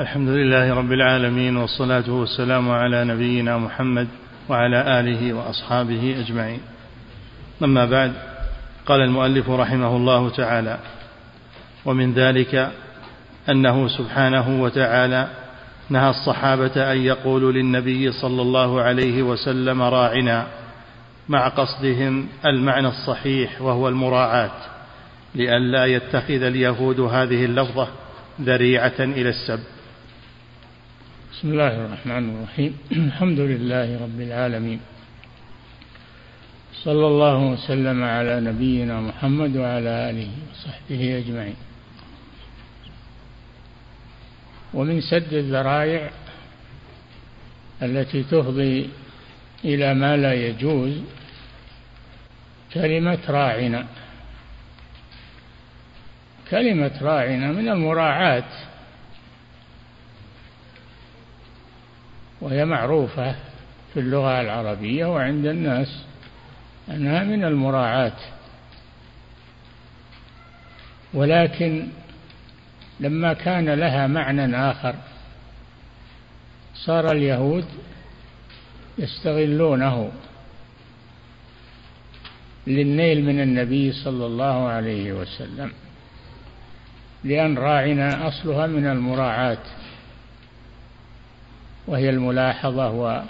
الحمد لله رب العالمين والصلاة والسلام على نبينا محمد وعلى آله وأصحابه أجمعين. أما بعد قال المؤلف رحمه الله تعالى ومن ذلك أنه سبحانه وتعالى نهى الصحابة أن يقولوا للنبي صلى الله عليه وسلم راعنا مع قصدهم المعنى الصحيح وهو المراعاة لئلا يتخذ اليهود هذه اللفظة ذريعة إلى السب. بسم الله الرحمن الرحيم. الحمد لله رب العالمين. صلى الله وسلم على نبينا محمد وعلى آله وصحبه أجمعين. ومن سد الذرائع التي تفضي إلى ما لا يجوز كلمة راعنا. كلمة راعنا من المراعاة. وهي معروفة في اللغة العربية وعند الناس أنها من المراعاة. ولكن لما كان لها معنى آخر صار اليهود يستغلونه للنيل من النبي صلى الله عليه وسلم لأن راعنا أصلها من المراعاة. وهي الملاحظة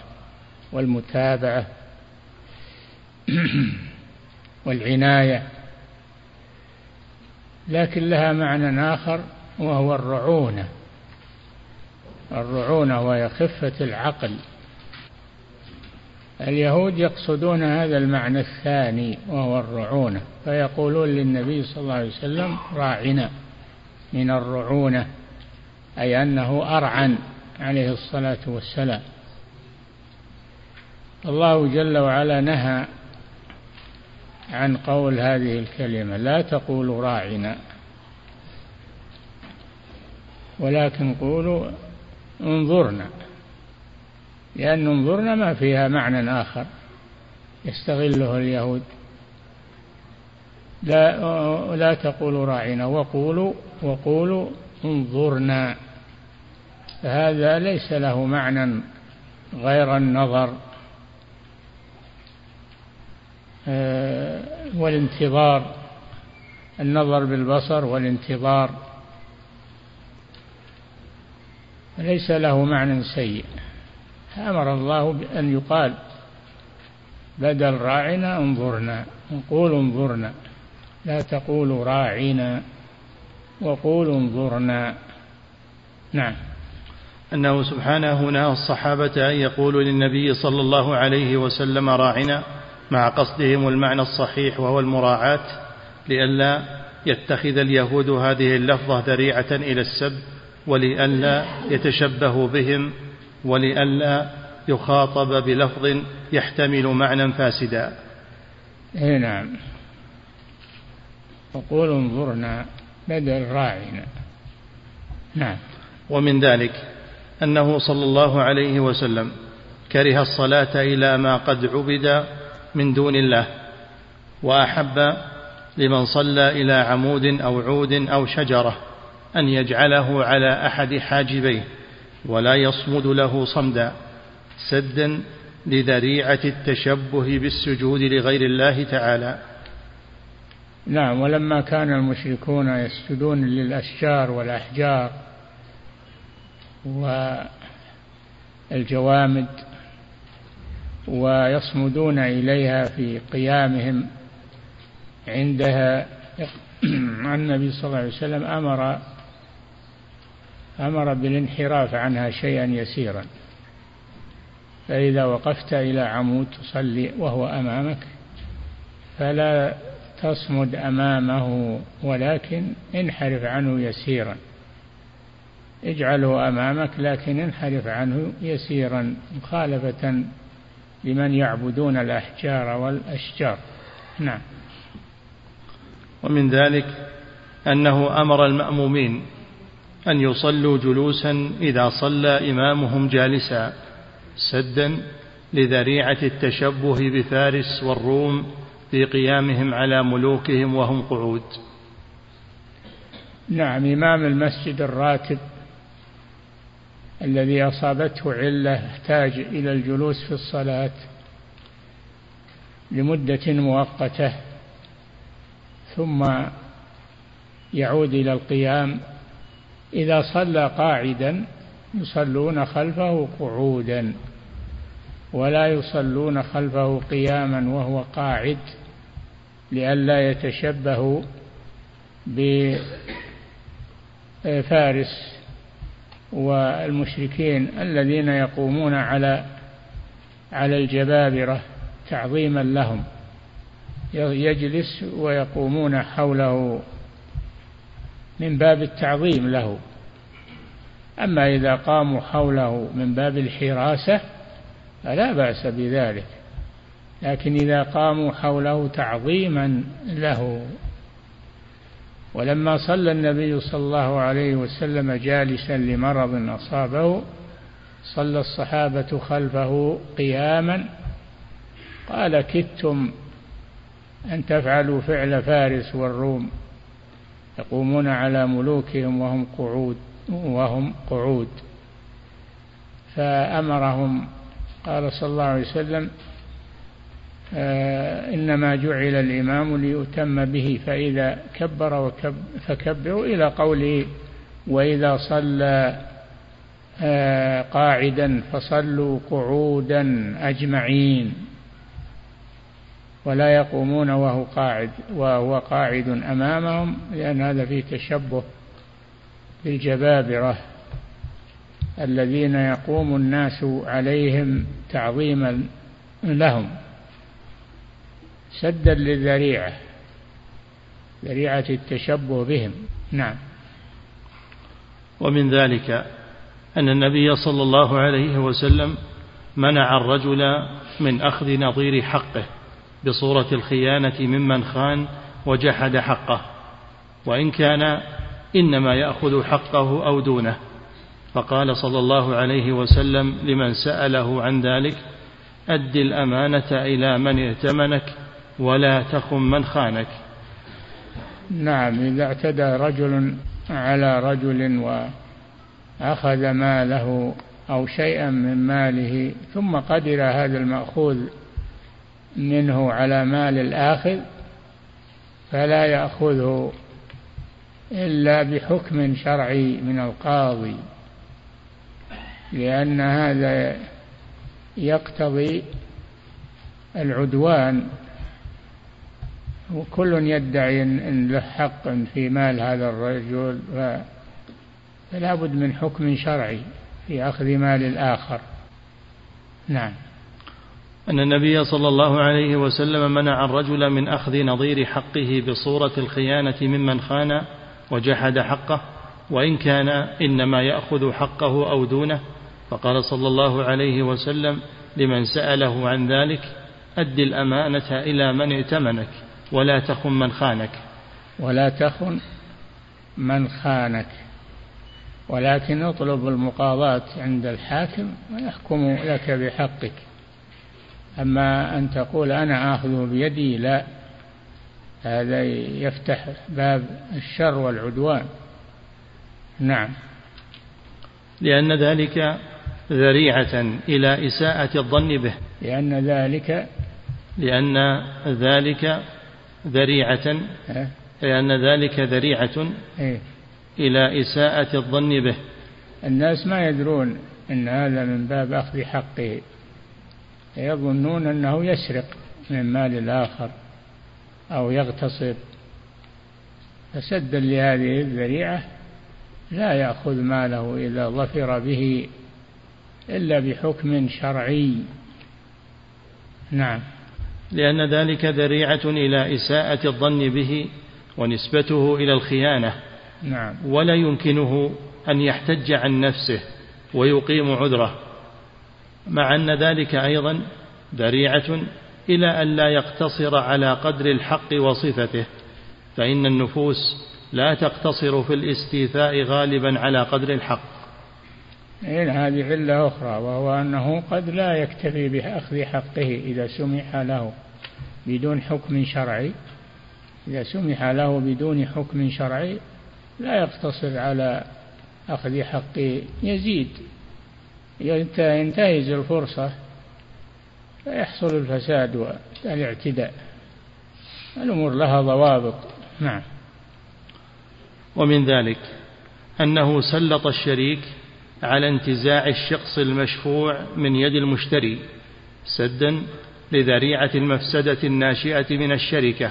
والمتابعة والعناية. لكن لها معنى آخر وهو الرعونة. الرعونة وهي خفة العقل. اليهود يقصدون هذا المعنى الثاني وهو الرعونة. فيقولون للنبي صلى الله عليه وسلم راعنا من الرعونة أي أنه أرعن. عليه الصلاة والسلام. الله جل وعلا نهى عن قول هذه الكلمة لا تقولوا راعنا ولكن قولوا انظرنا لأن انظرنا ما فيها معنى آخر يستغله اليهود. لا لا تقولوا راعنا وقولوا وقولوا انظرنا. فهذا ليس له معنى غير النظر آه، والانتظار النظر بالبصر والانتظار. ليس له معنى سيء. أمر الله بأن يقال بدل راعنا انظرنا نقول انظرنا لا تقولوا راعنا وقولوا انظرنا. نعم. أنه سبحانه نهى الصحابة أن يقولوا للنبي صلى الله عليه وسلم راعنا مع قصدهم المعنى الصحيح وهو المراعاة لئلا يتخذ اليهود هذه اللفظة ذريعة إلى السب ولئلا يتشبه بهم ولئلا يخاطب بلفظ يحتمل معنى فاسدا. اي نعم. وقول انظرنا بدل راعنا. نعم. ومن ذلك أنه صلى الله عليه وسلم كره الصلاة إلى ما قد عبد من دون الله وأحب لمن صلى إلى عمود أو عود أو شجرة أن يجعله على أحد حاجبيه ولا يصمد له صمدا سدا لذريعة التشبه بالسجود لغير الله تعالى. نعم ولما كان المشركون يسجدون للأشجار والأحجار والجوامد ويصمدون إليها في قيامهم عندها. النبي صلى الله عليه وسلم أمر أمر بالانحراف عنها شيئا يسيرا. فإذا وقفت إلى عمود تصلي وهو أمامك فلا تصمد أمامه ولكن انحرف عنه يسيرا. اجعله أمامك لكن انحرف عنه يسيرا مخالفة لمن يعبدون الأحجار والأشجار. نعم. ومن ذلك أنه أمر المأمومين أن يصلوا جلوسا إذا صلى إمامهم جالسا سدا لذريعة التشبه بفارس والروم في قيامهم على ملوكهم وهم قعود. نعم إمام المسجد الراتب الذي أصابته علة احتاج إلى الجلوس في الصلاة لمدة مؤقتة ثم يعود إلى القيام. إذا صلى قاعدا يصلون خلفه قعودا ولا يصلون خلفه قياما وهو قاعد لئلا يتشبهوا بفارس والمشركين الذين يقومون على على الجبابرة تعظيما لهم. يجلس ويقومون حوله من باب التعظيم له. أما إذا قاموا حوله من باب الحراسة فلا بأس بذلك. لكن إذا قاموا حوله تعظيما له. ولما صلى النبي صلى الله عليه وسلم جالسا لمرض أصابه صلى الصحابة خلفه قياما قال كدتم أن تفعلوا فعل فارس والروم يقومون على ملوكهم وهم قعود وهم قعود. فأمرهم قال صلى الله عليه وسلم إنما جعل الإمام ليؤتم به فإذا كبر وكب فكبروا إلى قوله وإذا صلى آه قاعدا فصلوا قعودا أجمعين. ولا يقومون وهو قاعد وهو قاعد أمامهم لأن هذا فيه تشبه بالجبابرة. الذين يقوم الناس عليهم تعظيما لهم. سدا للذريعة ذريعة التشبه بهم. نعم. ومن ذلك أن النبي صلى الله عليه وسلم منع الرجل من أخذ نظير حقه بصورة الخيانة ممن خان وجحد حقه وإن كان إنما يأخذ حقه أو دونه. فقال صلى الله عليه وسلم لمن سأله عن ذلك أد الأمانة إلى من ائتمنك ولا تخن من خانك. نعم إذا اعتدى رجل على رجل وأخذ ماله أو شيئا من ماله ثم قدر هذا المأخوذ منه على مال الآخذ فلا يأخذه إلا بحكم شرعي من القاضي لأن هذا يقتضي العدوان وكل يدعي أن له حق في مال هذا الرجل فلا بد من حكم شرعي في أخذ مال الآخر. نعم. أن النبي صلى الله عليه وسلم منع الرجل من أخذ نظير حقه بصورة الخيانة ممن خان وجحد حقه وإن كان إنما يأخذ حقه أو دونه. فقال صلى الله عليه وسلم لمن سأله عن ذلك أد الأمانة إلى من ائتمنك. ولا تخن من خانك. ولا تخن من خانك. ولكن اطلب المقاضاة عند الحاكم ويحكم لك بحقك. أما أن تقول أنا آخذه بيدي لا. هذا يفتح باب الشر والعدوان. نعم. لأن ذلك ذريعة إلى إساءة الظن به. لأن ذلك لأن ذلك ذريعة. لأن ذلك ذريعة إيه؟ إلى إساءة الظن به. الناس ما يدرون أن هذا من باب أخذ حقه. يظنون أنه يسرق من مال الآخر أو يغتصب. فسدا لهذه الذريعة لا يأخذ ماله إذا ظفر به إلا بحكم شرعي. نعم. لأن ذلك ذريعة إلى إساءة الظن به ونسبته إلى الخيانة. نعم. ولا يمكنه أن يحتج عن نفسه ويقيم عذره. مع أن ذلك أيضا ذريعة إلى أن لا يقتصر على قدر الحق وصفته فإن النفوس لا تقتصر في الاستيفاء غالبا على قدر الحق. إن هذه علة أخرى وهو أنه قد لا يكتفي بأخذ حقه إذا سمح له بدون حكم شرعي. إذا سمح له بدون حكم شرعي لا يقتصر على أخذ حق يزيد. ينتهز الفرصة فيحصل الفساد والاعتداء. الأمور لها ضوابط. نعم. ومن ذلك أنه سلط الشريك على انتزاع الشخص المشفوع من يد المشتري سدا لذريعة المفسدة الناشئة من الشركة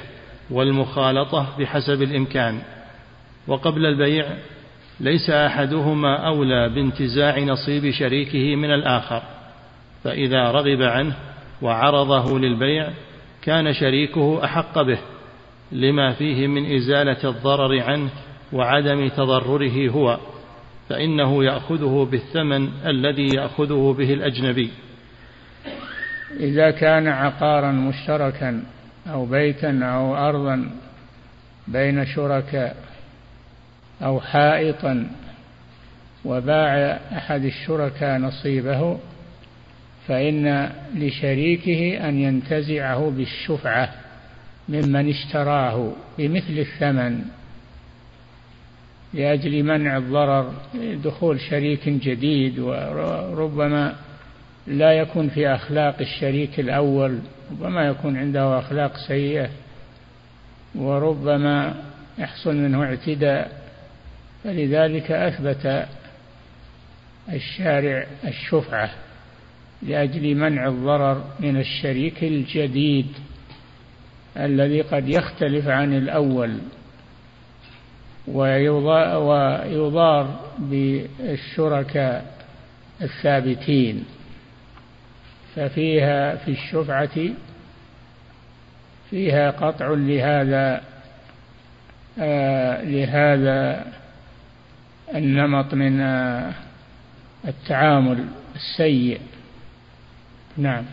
والمخالطة بحسب الإمكان. وقبل البيع ليس أحدهما أولى بانتزاع نصيب شريكه من الآخر فإذا رغب عنه وعرضه للبيع كان شريكه أحق به لما فيه من إزالة الضرر عنه وعدم تضرره هو. فإنه يأخذه بالثمن الذي يأخذه به الأجنبي. إذا كان عقارا مشتركا أو بيتا أو أرضا بين شركاء أو حائطا وباع أحد الشركاء نصيبه فإن لشريكه أن ينتزعه بالشفعة ممن اشتراه بمثل الثمن. لأجل منع الضرر دخول شريك جديد وربما لا يكون في أخلاق الشريك الأول ربما يكون عنده أخلاق سيئة وربما يحصل منه اعتداء. فلذلك أثبت الشارع الشفعة لأجل منع الضرر من الشريك الجديد الذي قد يختلف عن الأول. ويضار بالشركاء الثابتين ففيها في الشفعة فيها قطع لهذا آه لهذا النمط من آه التعامل السيء. نعم.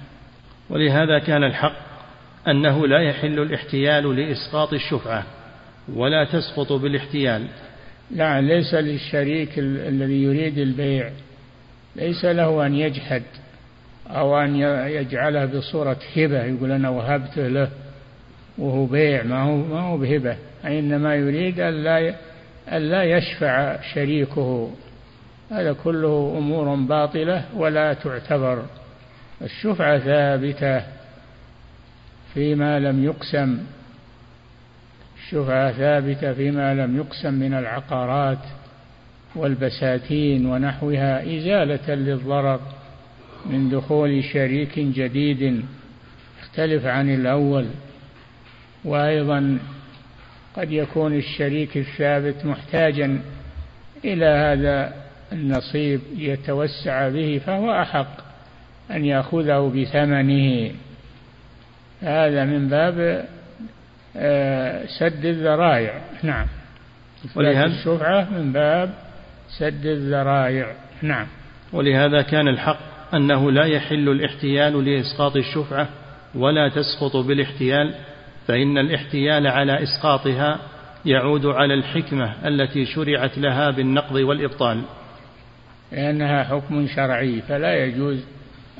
ولهذا كان الحق أنه لا يحل الاحتيال لإسقاط الشفعة. ولا تسقط بالاحتيال. لا ليس للشريك الذي يريد البيع ليس له أن يجحد أو أن يجعله بصورة هبة يقول أنا وهبته له وهو بيع ما هو ما هو بهبة. إنما يريد ألا ألا يشفع شريكه. هذا كله أمور باطلة ولا تعتبر. الشفعة ثابتة فيما لم يقسم. الشفعة ثابتة فيما لم يقسم من العقارات والبساتين ونحوها إزالة للضرر من دخول شريك جديد يختلف عن الأول. وأيضا قد يكون الشريك الثابت محتاجا إلى هذا النصيب يتوسع به فهو أحق أن يأخذه بثمنه. هذا من باب سد الذرائع. نعم. ولهذا؟ الشفعة من باب سد الذرائع. نعم. ولهذا كان الحق أنه لا يحل الاحتيال لإسقاط الشفعة ولا تسقط بالاحتيال فإن الاحتيال على إسقاطها يعود على الحكمة التي شرعت لها بالنقض والإبطال. لأنها حكم شرعي فلا يجوز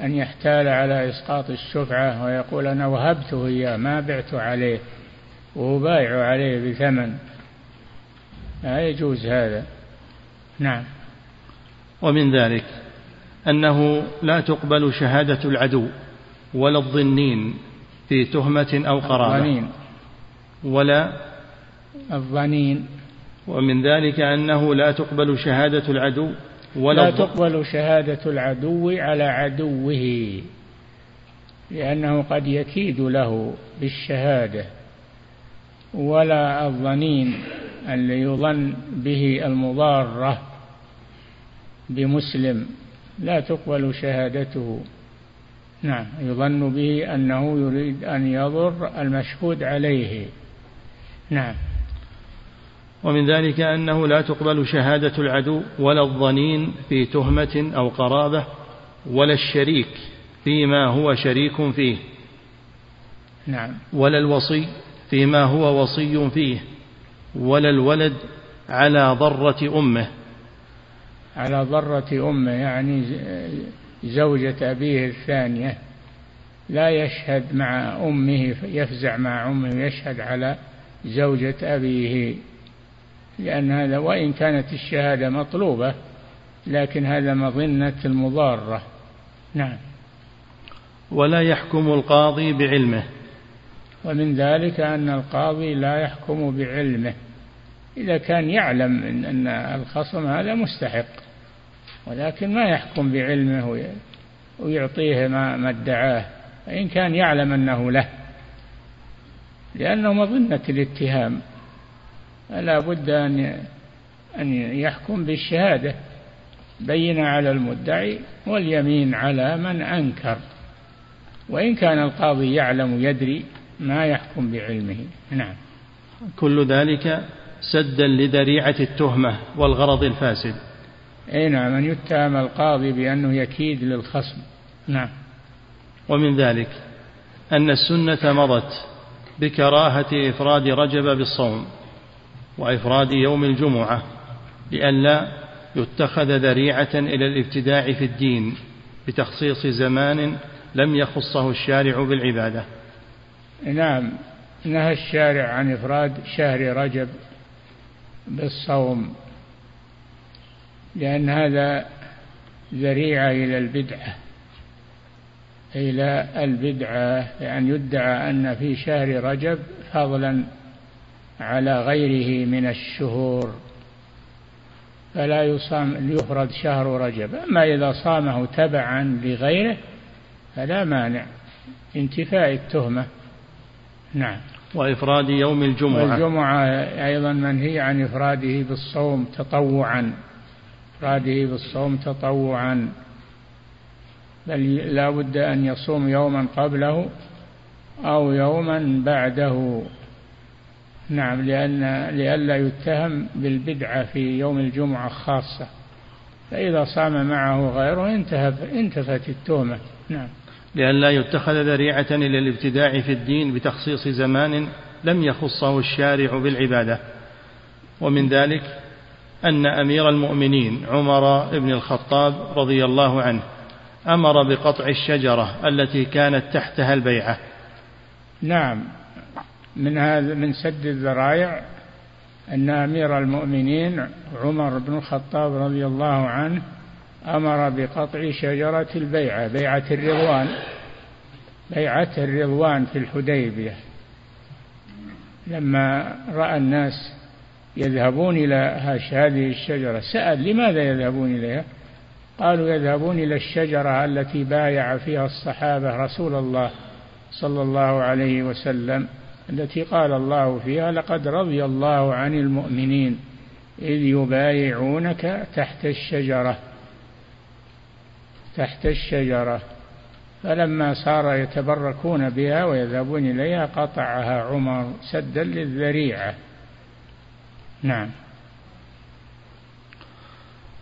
أن يحتال على إسقاط الشفعة ويقول أنا وهبته إياه ما بعت عليه. وبايع عليه بثمن. لا يجوز هذا. نعم. ومن ذلك أنه لا تقبل شهادة العدو ولا الظنين في تهمة أو قرابة. الظنين. ولا الظنين. ومن ذلك أنه لا تقبل شهادة العدو ولا لا تقبل شهادة العدو على عدوه لأنه قد يكيد له بالشهادة. ولا الظنين اللي يظن به المضارة بمسلم لا تقبل شهادته. نعم يظن به أنه يريد أن يضر المشهود عليه. نعم. ومن ذلك أنه لا تقبل شهادة العدو ولا الظنين في تهمة أو قرابة ولا الشريك فيما هو شريك فيه. نعم. ولا الوصي فيما هو وصي فيه ولا الولد على ضرة أمه. على ضرة أمه يعني زوجة أبيه الثانية. لا يشهد مع أمه يفزع مع أمه يشهد على زوجة أبيه. لأن هذا وإن كانت الشهادة مطلوبة لكن هذا مظنة المضارة. نعم. ولا يحكم القاضي بعلمه. ومن ذلك أن القاضي لا يحكم بعلمه. إذا كان يعلم أن الخصم هذا مستحق ولكن ما يحكم بعلمه ويعطيه ما ادعاه. فإن كان يعلم أنه له لأنه مظنة الاتهام. فلا بد أن أن يحكم بالشهادة. بين على المدعي واليمين على من أنكر. وإن كان القاضي يعلم يدري ما يحكم بعلمه. نعم. كل ذلك سدا لذريعة التهمة والغرض الفاسد. أي نعم أن يتهم القاضي بأنه يكيد للخصم. نعم. ومن ذلك أن السنة مضت بكراهة إفراد رجب بالصوم وإفراد يوم الجمعة لئلا يتخذ ذريعة إلى الابتداع في الدين بتخصيص زمان لم يخصه الشارع بالعبادة. نعم نهى الشارع عن إفراد شهر رجب بالصوم لأن هذا ذريعة إلى البدعة إلى البدعة لأن يدعى أن في شهر رجب فضلا على غيره من الشهور فلا يصام ليفرد شهر رجب. أما إذا صامه تبعا لغيره فلا مانع انتفاء التهمة. نعم. وإفراد يوم الجمعة. والجمعة أيضا منهي عن إفراده بالصوم تطوعا. إفراده بالصوم تطوعا. بل لا بد أن يصوم يوما قبله أو يوما بعده. نعم لأن لئلا يتهم بالبدعة في يوم الجمعة خاصة. فإذا صام معه غيره انتفت التهمة. نعم. لئلا يتخذ ذريعة إلى الابتداع في الدين بتخصيص زمان لم يخصه الشارع بالعبادة. ومن ذلك أن أمير المؤمنين عمر بن الخطاب رضي الله عنه أمر بقطع الشجرة التي كانت تحتها البيعة. نعم من هذا من سد الذرائع أن أمير المؤمنين عمر بن الخطاب رضي الله عنه أمر بقطع شجرة البيعة بيعة الرضوان بيعة الرضوان في الحديبية. لما رأى الناس يذهبون إلى هذه الشجرة سأل لماذا يذهبون إليها؟ قالوا يذهبون إلى الشجرة التي بايع فيها الصحابة رسول الله صلى الله عليه وسلم التي قال الله فيها لقد رضي الله عن المؤمنين إذ يبايعونك تحت الشجرة تحت الشجرة فلما صار يتبركون بها ويذهبون إليها قطعها عمر سدا للذريعة. نعم.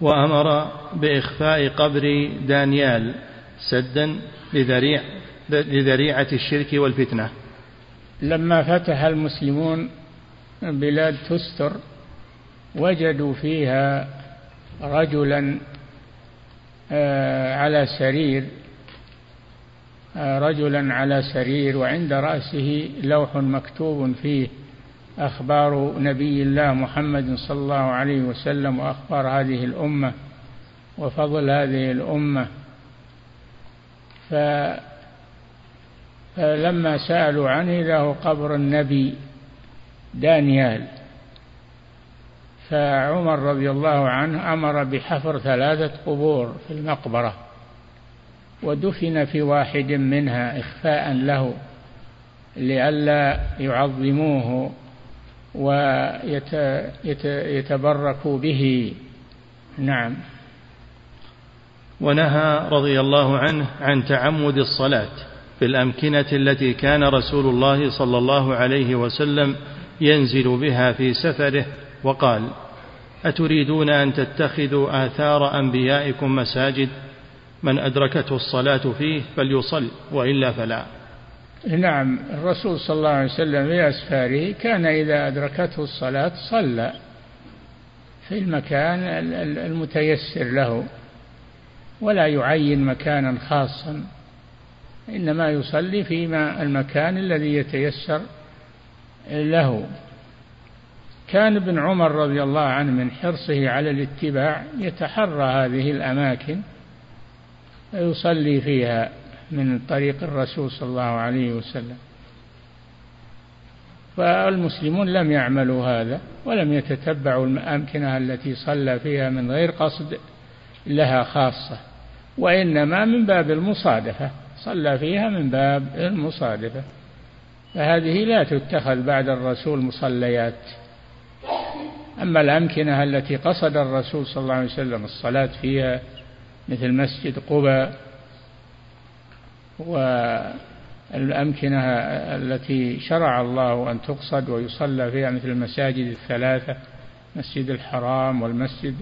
وأمر بإخفاء قبر دانيال سدا لذريع لذريعة الشرك والفتنة. لما فتح المسلمون بلاد تستر وجدوا فيها رجلا على سرير آه، رجلا على سرير وعند رأسه لوح مكتوب فيه أخبار نبي الله محمد صلى الله عليه وسلم وأخبار هذه الأمة وفضل هذه الأمة. ف فلما سألوا عنه له قبر النبي دانيال. فعمر رضي الله عنه أمر بحفر ثلاثة قبور في المقبرة ودفن في واحد منها إخفاء له لئلا يعظموه ويتبركوا به. نعم. ونهى رضي الله عنه عن تعمد الصلاة في الأمكنة التي كان رسول الله صلى الله عليه وسلم ينزل بها في سفره وقال أتريدون أن تتخذوا آثار أنبيائكم مساجد؟ من أدركته الصلاة فيه فليصل وإلا فلا. نعم الرسول صلى الله عليه وسلم في أسفاره كان إذا أدركته الصلاة صلى في المكان المتيسر له ولا يعين مكانا خاصا إنما يصلي فيما المكان الذي يتيسر له. كان ابن عمر رضي الله عنه من حرصه على الاتباع يتحرى هذه الأماكن ويصلي فيها من طريق الرسول صلى الله عليه وسلم. فالمسلمون لم يعملوا هذا ولم يتتبعوا الأمكنة التي صلى فيها من غير قصد لها خاصة وإنما من باب المصادفة صلى فيها من باب المصادفة. فهذه لا تتخذ بعد الرسول مصليات. أما الأمكنة التي قصد الرسول صلى الله عليه وسلم الصلاة فيها مثل مسجد قباء والأمكنة التي شرع الله أن تقصد ويصلى فيها مثل المساجد الثلاثة مسجد الحرام والمسجد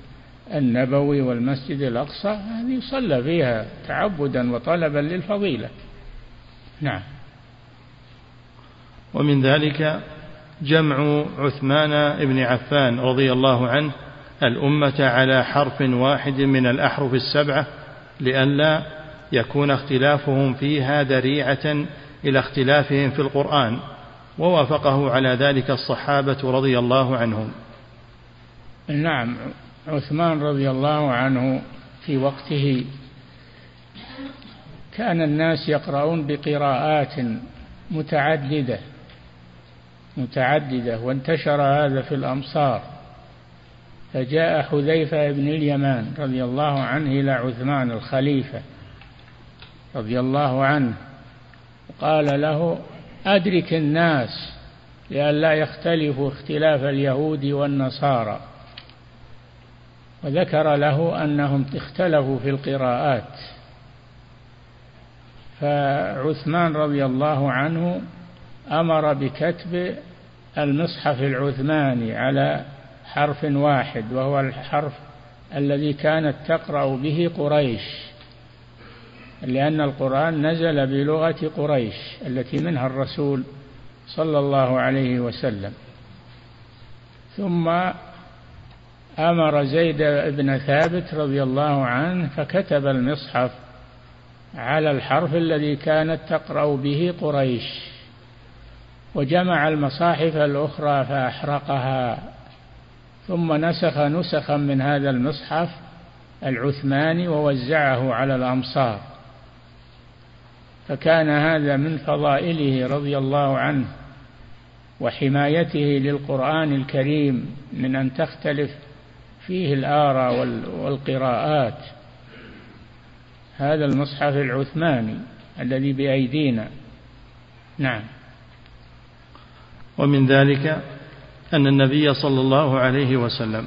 النبوي والمسجد الأقصى هذه يصلى فيها تعبدا وطلبا للفضيلة. نعم. ومن ذلك جمع عثمان بن عفان رضي الله عنه الأمة على حرف واحد من الأحرف السبعة لئلا يكون اختلافهم فيها ذريعة إلى اختلافهم في القرآن ووافقه على ذلك الصحابة رضي الله عنهم. نعم عثمان رضي الله عنه في وقته كان الناس يقرؤون بقراءات متعددة. متعددة وانتشر هذا في الأمصار. فجاء حذيفة بن اليمان رضي الله عنه إلى عثمان الخليفة رضي الله عنه قال له أدرك الناس لئلا يختلفوا اختلاف اليهود والنصارى. وذكر له أنهم اختلفوا في القراءات. فعثمان رضي الله عنه أمر بكتب المصحف العثماني على حرف واحد وهو الحرف الذي كانت تقرأ به قريش لأن القرآن نزل بلغة قريش التي منها الرسول صلى الله عليه وسلم. ثم أمر زيد بن ثابت رضي الله عنه فكتب المصحف على الحرف الذي كانت تقرأ به قريش. وجمع المصاحف الأخرى فأحرقها ثم نسخ نسخا من هذا المصحف العثماني ووزعه على الأمصار. فكان هذا من فضائله رضي الله عنه وحمايته للقرآن الكريم من أن تختلف فيه الآراء والقراءات. هذا المصحف العثماني الذي بأيدينا. نعم. ومن ذلك أن النبي صلى الله عليه وسلم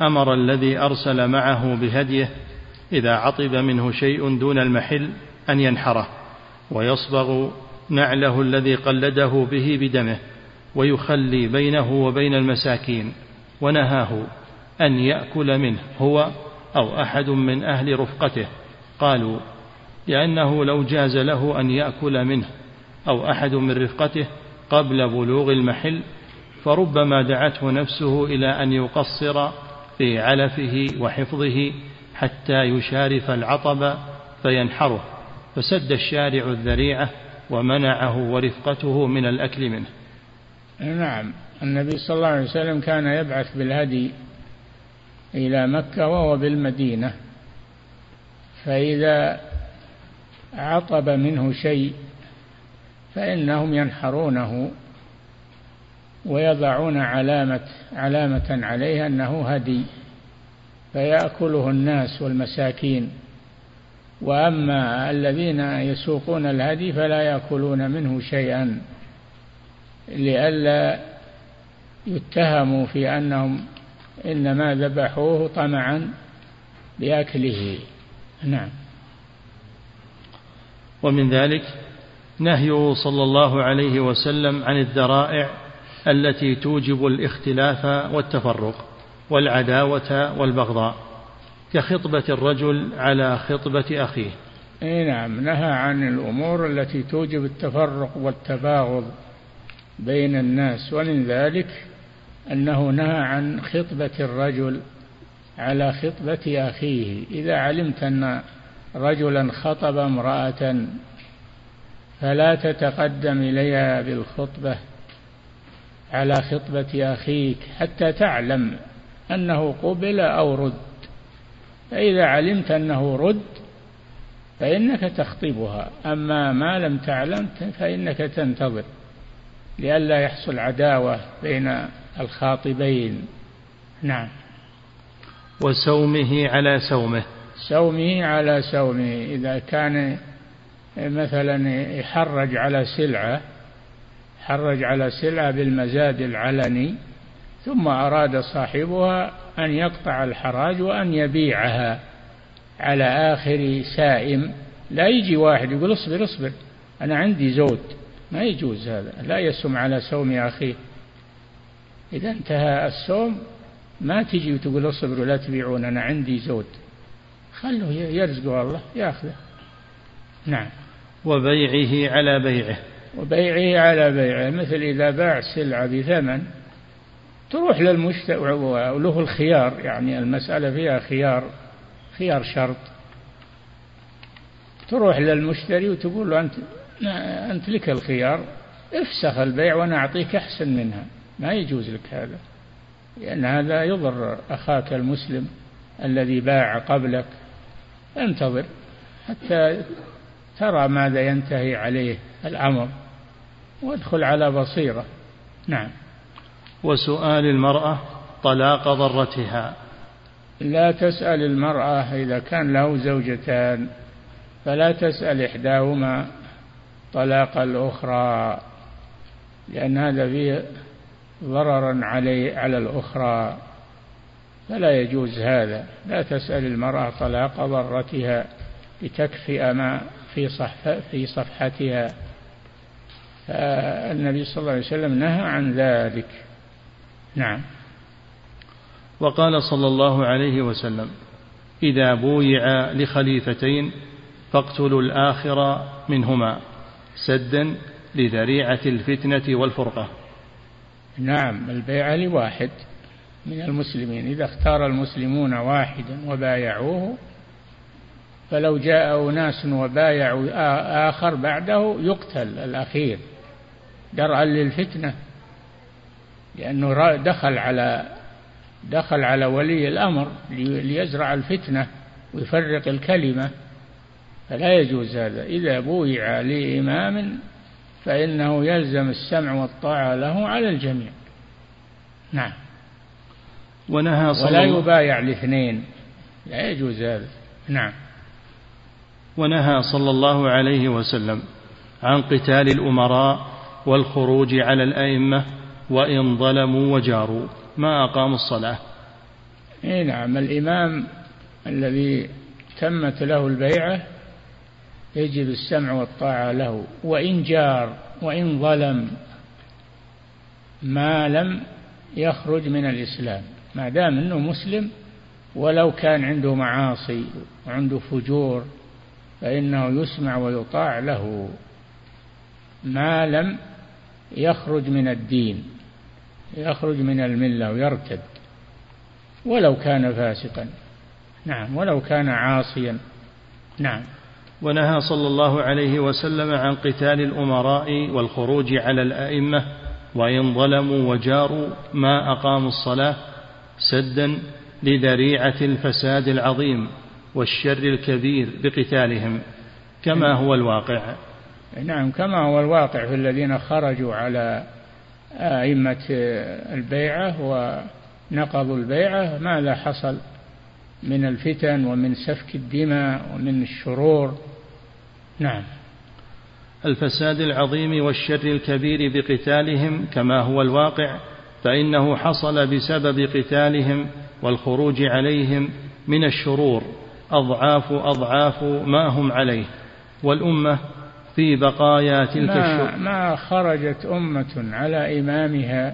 أمر الذي أرسل معه بهديه إذا عطب منه شيء دون المحل أن ينحره ويصبغ نعله الذي قلده به بدمه ويخلي بينه وبين المساكين ونهاه أن يأكل منه هو أو أحد من أهل رفقته. قالوا لأنه لو جاز له أن يأكل منه أو أحد من رفقته قبل بلوغ المحل فربما دعته نفسه إلى أن يقصر في علفه وحفظه حتى يشارف العطب فينحره فسد الشارع الذريعة ومنعه ورفقته من الأكل منه. نعم النبي صلى الله عليه وسلم كان يبعث بالهدي إلى مكة وهو بالمدينة فإذا عطب منه شيء فإنهم ينحرونه ويضعون علامة علامة عليه أنه هدي فيأكله الناس والمساكين. وأما الذين يسوقون الهدي فلا يأكلون منه شيئا لئلا يتهموا في أنهم إنما ذبحوه طمعا بأكله. نعم. ومن ذلك نهيه صلى الله عليه وسلم عن الذرائع التي توجب الاختلاف والتفرق والعداوة والبغضاء كخطبة الرجل على خطبة أخيه. إي نعم نهى عن الأمور التي توجب التفرق والتباغض بين الناس ومن ذلك أنه نهى عن خطبة الرجل على خطبة أخيه. إذا علمت أن رجلا خطب امرأة فلا تتقدم إليها بالخطبة على خطبة أخيك حتى تعلم أنه قبل أو رد. فإذا علمت أنه رد فإنك تخطبها أما ما لم تعلم فإنك تنتظر لئلا يحصل عداوة بين الخاطبين. نعم. وسومه على سومه. سومه على سومه إذا كان مثلا يحرج على سلعة حرج على سلعة بالمزاد العلني ثم أراد صاحبها أن يقطع الحراج وأن يبيعها على آخر سائم. لا يجي واحد يقول اصبر اصبر أنا عندي زود ما يجوز هذا لا يسم على سوم أخيه إذا انتهى السوم ما تجي وتقول اصبروا لا تبيعون أنا عندي زود خلوه يرزقه الله ياخذه. نعم. وبيعه على بيعه. وبيعه على بيعه. مثل إذا باع سلعة بثمن تروح للمشتري وله الخيار. يعني المسألة فيها خيار خيار شرط. تروح للمشتري وتقول له أنت أنت لك الخيار افسخ البيع وأنا أعطيك أحسن منها. ما يجوز لك هذا لأن هذا يضر أخاك المسلم الذي باع قبلك. انتظر حتى ترى ماذا ينتهي عليه الأمر. وادخل على بصيرة. نعم. وسؤال المرأة طلاق ضرتها. لا تسأل المرأة إذا كان له زوجتان فلا تسأل إحداهما طلاق الأخرى لأن هذا فيه ضررا علي على الأخرى. فلا يجوز هذا. لا تسأل المرأة طلاق ضرتها لتكفئ ما في صحف في صفحتها. فالنبي صلى الله عليه وسلم نهى عن ذلك. نعم. وقال صلى الله عليه وسلم إذا بويع لخليفتين فاقتلوا الآخر منهما سدا لذريعة الفتنة والفرقة. نعم. البيعة لواحد من المسلمين. إذا اختار المسلمون واحدا وبايعوه فلو جاء أناس وبايعوا آخر بعده يقتل الأخير درءا للفتنة لأنه دخل على دخل على ولي الأمر ليزرع الفتنة ويفرق الكلمة. فلا يجوز هذا. إذا بويع لإمام فإنه يلزم السمع والطاعة له على الجميع. نعم. ونهى صلى ولا يبايع لاثنين. لا يجوز هذا. نعم. ونهى صلى الله عليه وسلم عن قتال الأمراء والخروج على الأئمة وإن ظلموا وجاروا. ما أقاموا الصلاة؟ إيه نعم. الإمام الذي تمت له البيعة يجب السمع والطاعة له. وإن جار وإن ظلم ما لم يخرج من الإسلام. ما دام أنه مسلم ولو كان عنده معاصي وعنده فجور فإنه يسمع ويطاع له ما لم يخرج من الدين يخرج من الملة ويرتد ولو كان فاسقا. نعم ولو كان عاصيا. نعم. ونهى صلى الله عليه وسلم عن قتال الأمراء والخروج على الأئمة وإن ظلموا وجاروا ما أقاموا الصلاة سدا لذريعة الفساد العظيم. والشر الكبير بقتالهم كما هو الواقع. نعم كما هو الواقع في الذين خرجوا على أئمة البيعة ونقضوا البيعة ماذا حصل؟ من الفتن ومن سفك الدماء ومن الشرور. نعم. الفساد العظيم والشر الكبير بقتالهم كما هو الواقع فإنه حصل بسبب قتالهم والخروج عليهم من الشرور. أضعاف أضعاف ما هم عليه والأمة في بقايا تلك ما, ما خرجت أمة على إمامها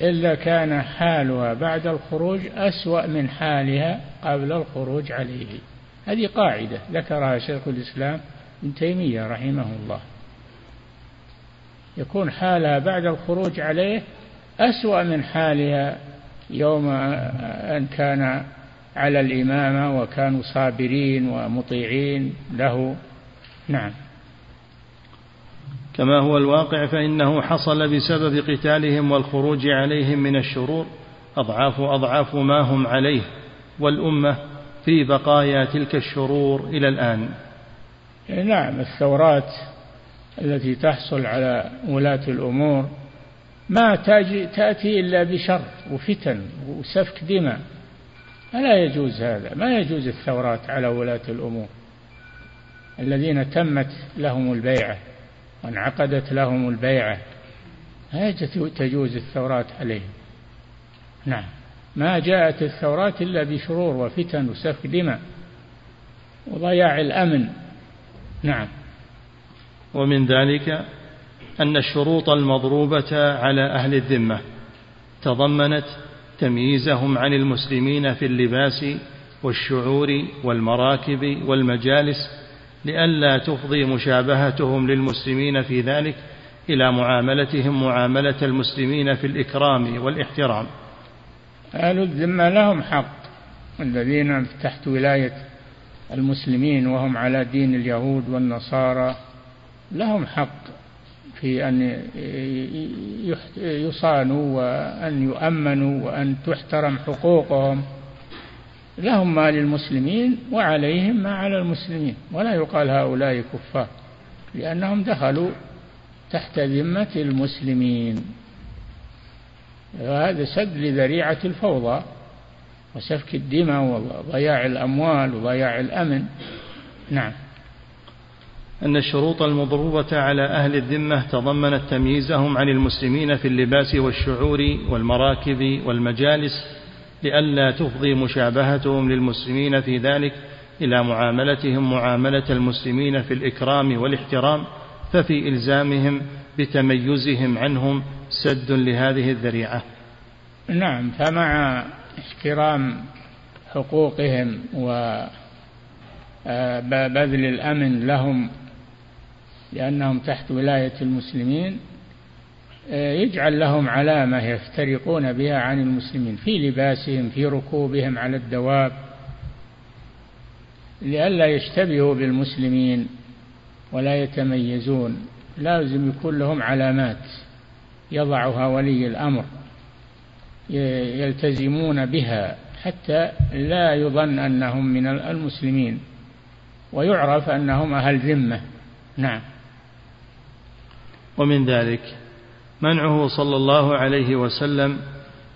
إلا كان حالها بعد الخروج أسوأ من حالها قبل الخروج عليه. هذه قاعدة ذكرها شيخ الإسلام ابن تيمية رحمه الله. يكون حالها بعد الخروج عليه أسوأ من حالها يوم أن كان على الإمامة وكانوا صابرين ومطيعين له. نعم. كما هو الواقع فإنه حصل بسبب قتالهم والخروج عليهم من الشرور أضعاف أضعاف ما هم عليه والأمة في بقايا تلك الشرور إلى الآن. نعم الثورات التي تحصل على ولاة الأمور ما تأتي إلا بشر وفتن وسفك دماء. فلا يجوز هذا. ما يجوز الثورات على ولاة الأمور. الذين تمت لهم البيعة وانعقدت لهم البيعة لا تجوز الثورات عليهم. نعم. ما جاءت الثورات إلا بشرور وفتن وسفك دماء وضياع الأمن. نعم. ومن ذلك أن الشروط المضروبة على أهل الذمة تضمنت تمييزهم عن المسلمين في اللباس والشعور والمراكب والمجالس لئلا تفضي مشابهتهم للمسلمين في ذلك إلى معاملتهم معاملة المسلمين في الإكرام والإحترام. أهل الذمة لهم حق الذين تحت ولاية المسلمين وهم على دين اليهود والنصارى لهم حق. في أن يصانوا وأن يؤمنوا وأن تحترم حقوقهم. لهم ما للمسلمين وعليهم ما على المسلمين. ولا يقال هؤلاء كفار لأنهم دخلوا تحت ذمة المسلمين. وهذا سد لذريعة الفوضى وسفك الدماء وضياع الأموال وضياع الأمن. نعم. أن الشروط المضروبة على أهل الذمة تضمنت تمييزهم عن المسلمين في اللباس والشعور والمراكب والمجالس لئلا تفضي مشابهتهم للمسلمين في ذلك إلى معاملتهم معاملة المسلمين في الإكرام والاحترام ففي إلزامهم بتميزهم عنهم سد لهذه الذريعة. نعم فمع احترام حقوقهم وبذل الأمن لهم لأنهم تحت ولاية المسلمين آه، يجعل لهم علامة يفترقون بها عن المسلمين في لباسهم في ركوبهم على الدواب لئلا يشتبهوا بالمسلمين ولا يتميزون. لازم يكون لهم علامات يضعها ولي الأمر يلتزمون بها حتى لا يظن أنهم من المسلمين ويعرف أنهم أهل ذمة. نعم. ومن ذلك منعه صلى الله عليه وسلم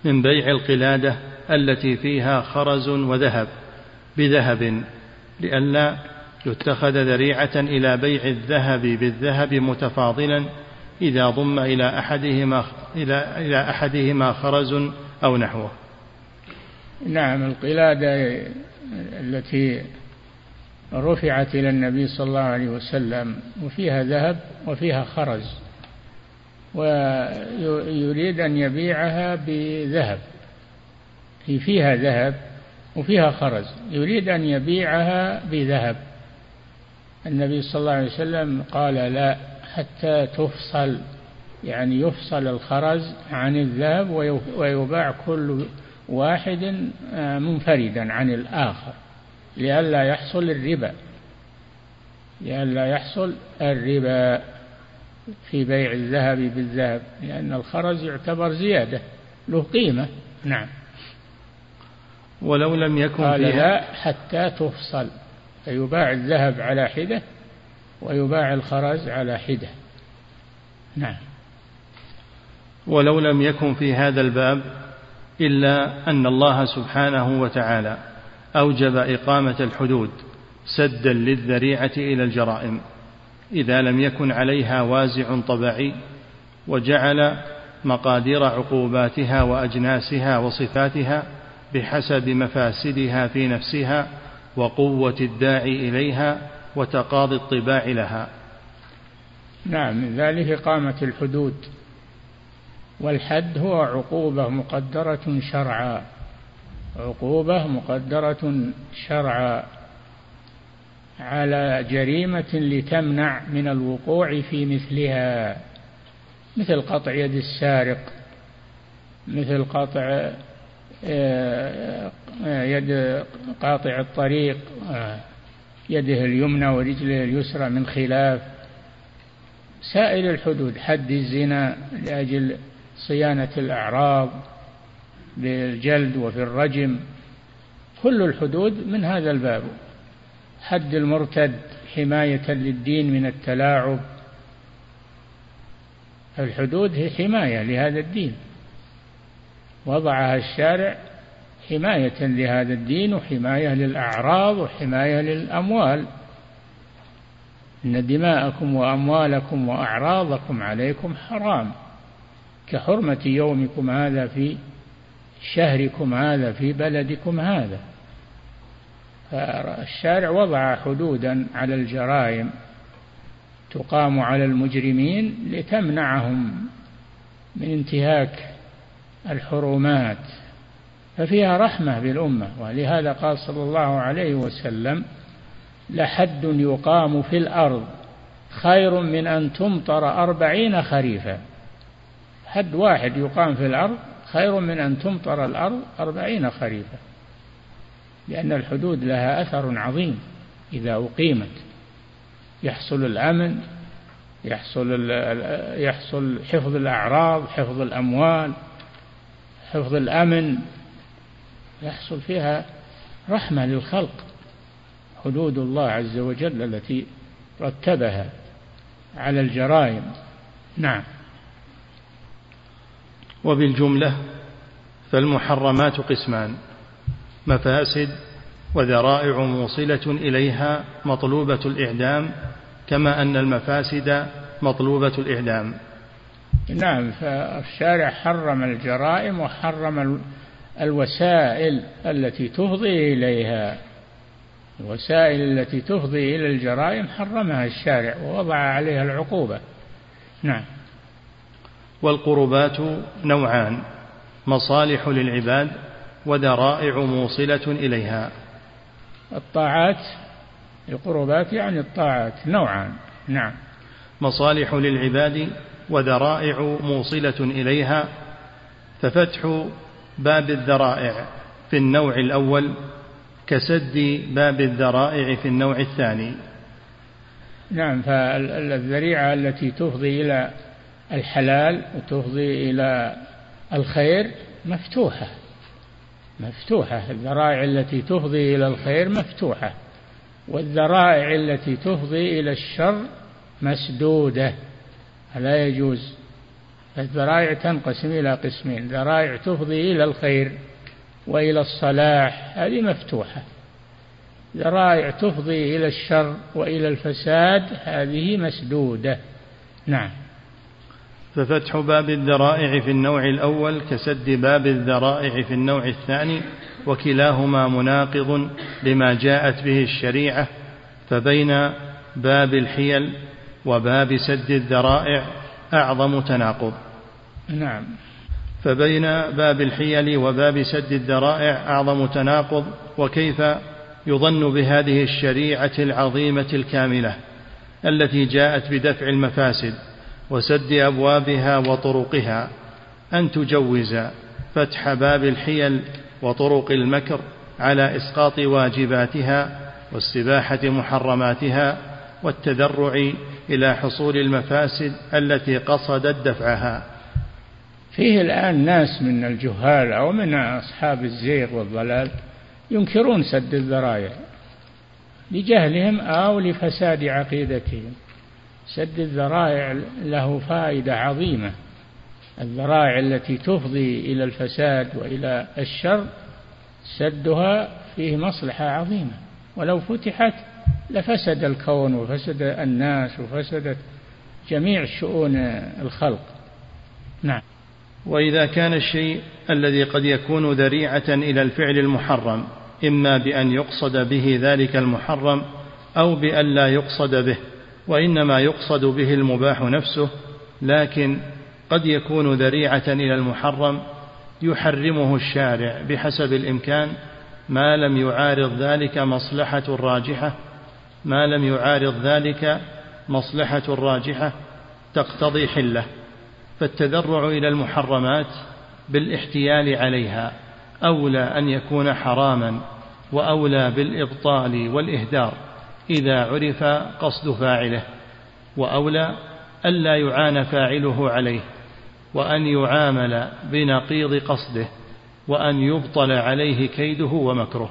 من بيع القلادة التي فيها خرز وذهب بذهب لئلا يتخذ ذريعة إلى بيع الذهب بالذهب متفاضلا إذا ضم إلى أحدهما إلى إلى أحدهما خرز أو نحوه. نعم القلادة التي رفعت إلى النبي صلى الله عليه وسلم وفيها ذهب وفيها خرز. ويريد أن يبيعها بذهب. فيها ذهب وفيها خرز. يريد أن يبيعها بذهب. النبي صلى الله عليه وسلم قال لا حتى تفصل. يعني يفصل الخرز عن الذهب ويباع كل واحد آه، منفردا عن الآخر. لئلا يحصل الربا. لئلا يحصل الربا. في بيع الذهب بالذهب لأن الخرز يعتبر زيادة له قيمة. نعم. ولو لم يكن قال لا حتى تفصل. فيباع الذهب على حدة ويباع الخرز على حدة. نعم. ولو لم يكن في هذا الباب إلا أن الله سبحانه وتعالى أوجب إقامة الحدود سدا للذريعة إلى الجرائم. إذا لم يكن عليها وازع طبعي وجعل مقادير عقوباتها وأجناسها وصفاتها بحسب مفاسدها في نفسها وقوة الداعي إليها وتقاضي الطباع لها. نعم ذلك إقامة الحدود. والحد هو عقوبة مقدرة شرعا. عقوبة مقدرة شرعا. على جريمة لتمنع من الوقوع في مثلها. مثل قطع يد السارق مثل قطع آه، يد قاطع الطريق آه، يده اليمنى ورجله اليسرى من خلاف. سائر الحدود حد الزنا لأجل صيانة الأعراض بالجلد وفي الرجم. كل الحدود من هذا الباب. حد المرتد حماية للدين من التلاعب. الحدود هي حماية لهذا الدين. وضعها الشارع حماية لهذا الدين وحماية للأعراض وحماية للأموال. إن دماءكم وأموالكم وأعراضكم عليكم حرام. كحرمة يومكم هذا في شهركم هذا في بلدكم هذا. فالشارع وضع حدودا على الجرائم تقام على المجرمين لتمنعهم من انتهاك الحرمات ففيها رحمة بالأمة. ولهذا قال صلى الله عليه وسلم لحد يقام في الأرض خير من أن تمطر أربعين خريفا. حد واحد يقام في الأرض خير من أن تمطر الأرض أربعين خريفا. لأن الحدود لها أثر عظيم إذا أقيمت. يحصل الأمن يحصل يحصل حفظ الأعراض حفظ الأموال حفظ الأمن. يحصل فيها رحمة للخلق. حدود الله عز وجل التي رتبها على الجرائم. نعم. وبالجملة فالمحرمات قسمان. مفاسد وذرائع موصلة إليها مطلوبة الإعدام كما أن المفاسد مطلوبة الإعدام. نعم فالشارع حرم الجرائم وحرم الوسائل التي تفضي إليها. الوسائل التي تفضي إلى الجرائم حرمها الشارع ووضع عليها العقوبة. نعم. والقربات نوعان مصالح للعباد وذرائع موصلة إليها. الطاعات القربات يعني الطاعات نوعان. نعم. مصالح للعباد وذرائع موصلة إليها. ففتح باب الذرائع في النوع الأول كسد باب الذرائع في النوع الثاني. نعم فالذريعة التي تفضي إلى الحلال وتفضي إلى الخير مفتوحة. مفتوحة. الذرائع التي تفضي إلى الخير مفتوحة. والذرائع التي تفضي إلى الشر مسدودة. لا يجوز. الذرائع تنقسم إلى قسمين. ذرائع تفضي إلى الخير وإلى الصلاح. هذه مفتوحة. ذرائع تفضي إلى الشر وإلى الفساد هذه مسدودة. نعم. ففتح باب الذرائع في النوع الأول كسد باب الذرائع في النوع الثاني وكلاهما مناقض لما جاءت به الشريعة فبين باب الحيل وباب سد الذرائع أعظم تناقض. نعم. فبين باب الحيل وباب سد الذرائع أعظم تناقض وكيف يظن بهذه الشريعة العظيمة الكاملة التي جاءت بدفع المفاسد. وسد أبوابها وطرقها أن تجوز فتح باب الحيل وطرق المكر على إسقاط واجباتها واستباحة محرماتها والتذرع إلى حصول المفاسد التي قصدت دفعها. فيه الآن ناس من الجهال أو من أصحاب الزيغ والضلال ينكرون سد الذرائع لجهلهم أو لفساد عقيدتهم. سد الذرائع له فائدة عظيمة. الذرائع التي تفضي إلى الفساد وإلى الشر سدها فيه مصلحة عظيمة. ولو فتحت لفسد الكون وفسد الناس وفسدت جميع شؤون الخلق. نعم. وإذا كان الشيء الذي قد يكون ذريعة إلى الفعل المحرم إما بأن يقصد به ذلك المحرم أو بأن لا يقصد به. وإنما يقصد به المباح نفسه لكن قد يكون ذريعة إلى المحرم يحرمه الشارع بحسب الإمكان ما لم يعارض ذلك مصلحة راجحة ما لم يعارض ذلك مصلحة راجحة تقتضي حلة. فالتذرع إلى المحرمات بالاحتيال عليها أولى أن يكون حراما وأولى بالإبطال والإهدار. إذا عرف قصد فاعله وأولى ألا يعان فاعله عليه وأن يعامل بنقيض قصده وأن يبطل عليه كيده ومكره.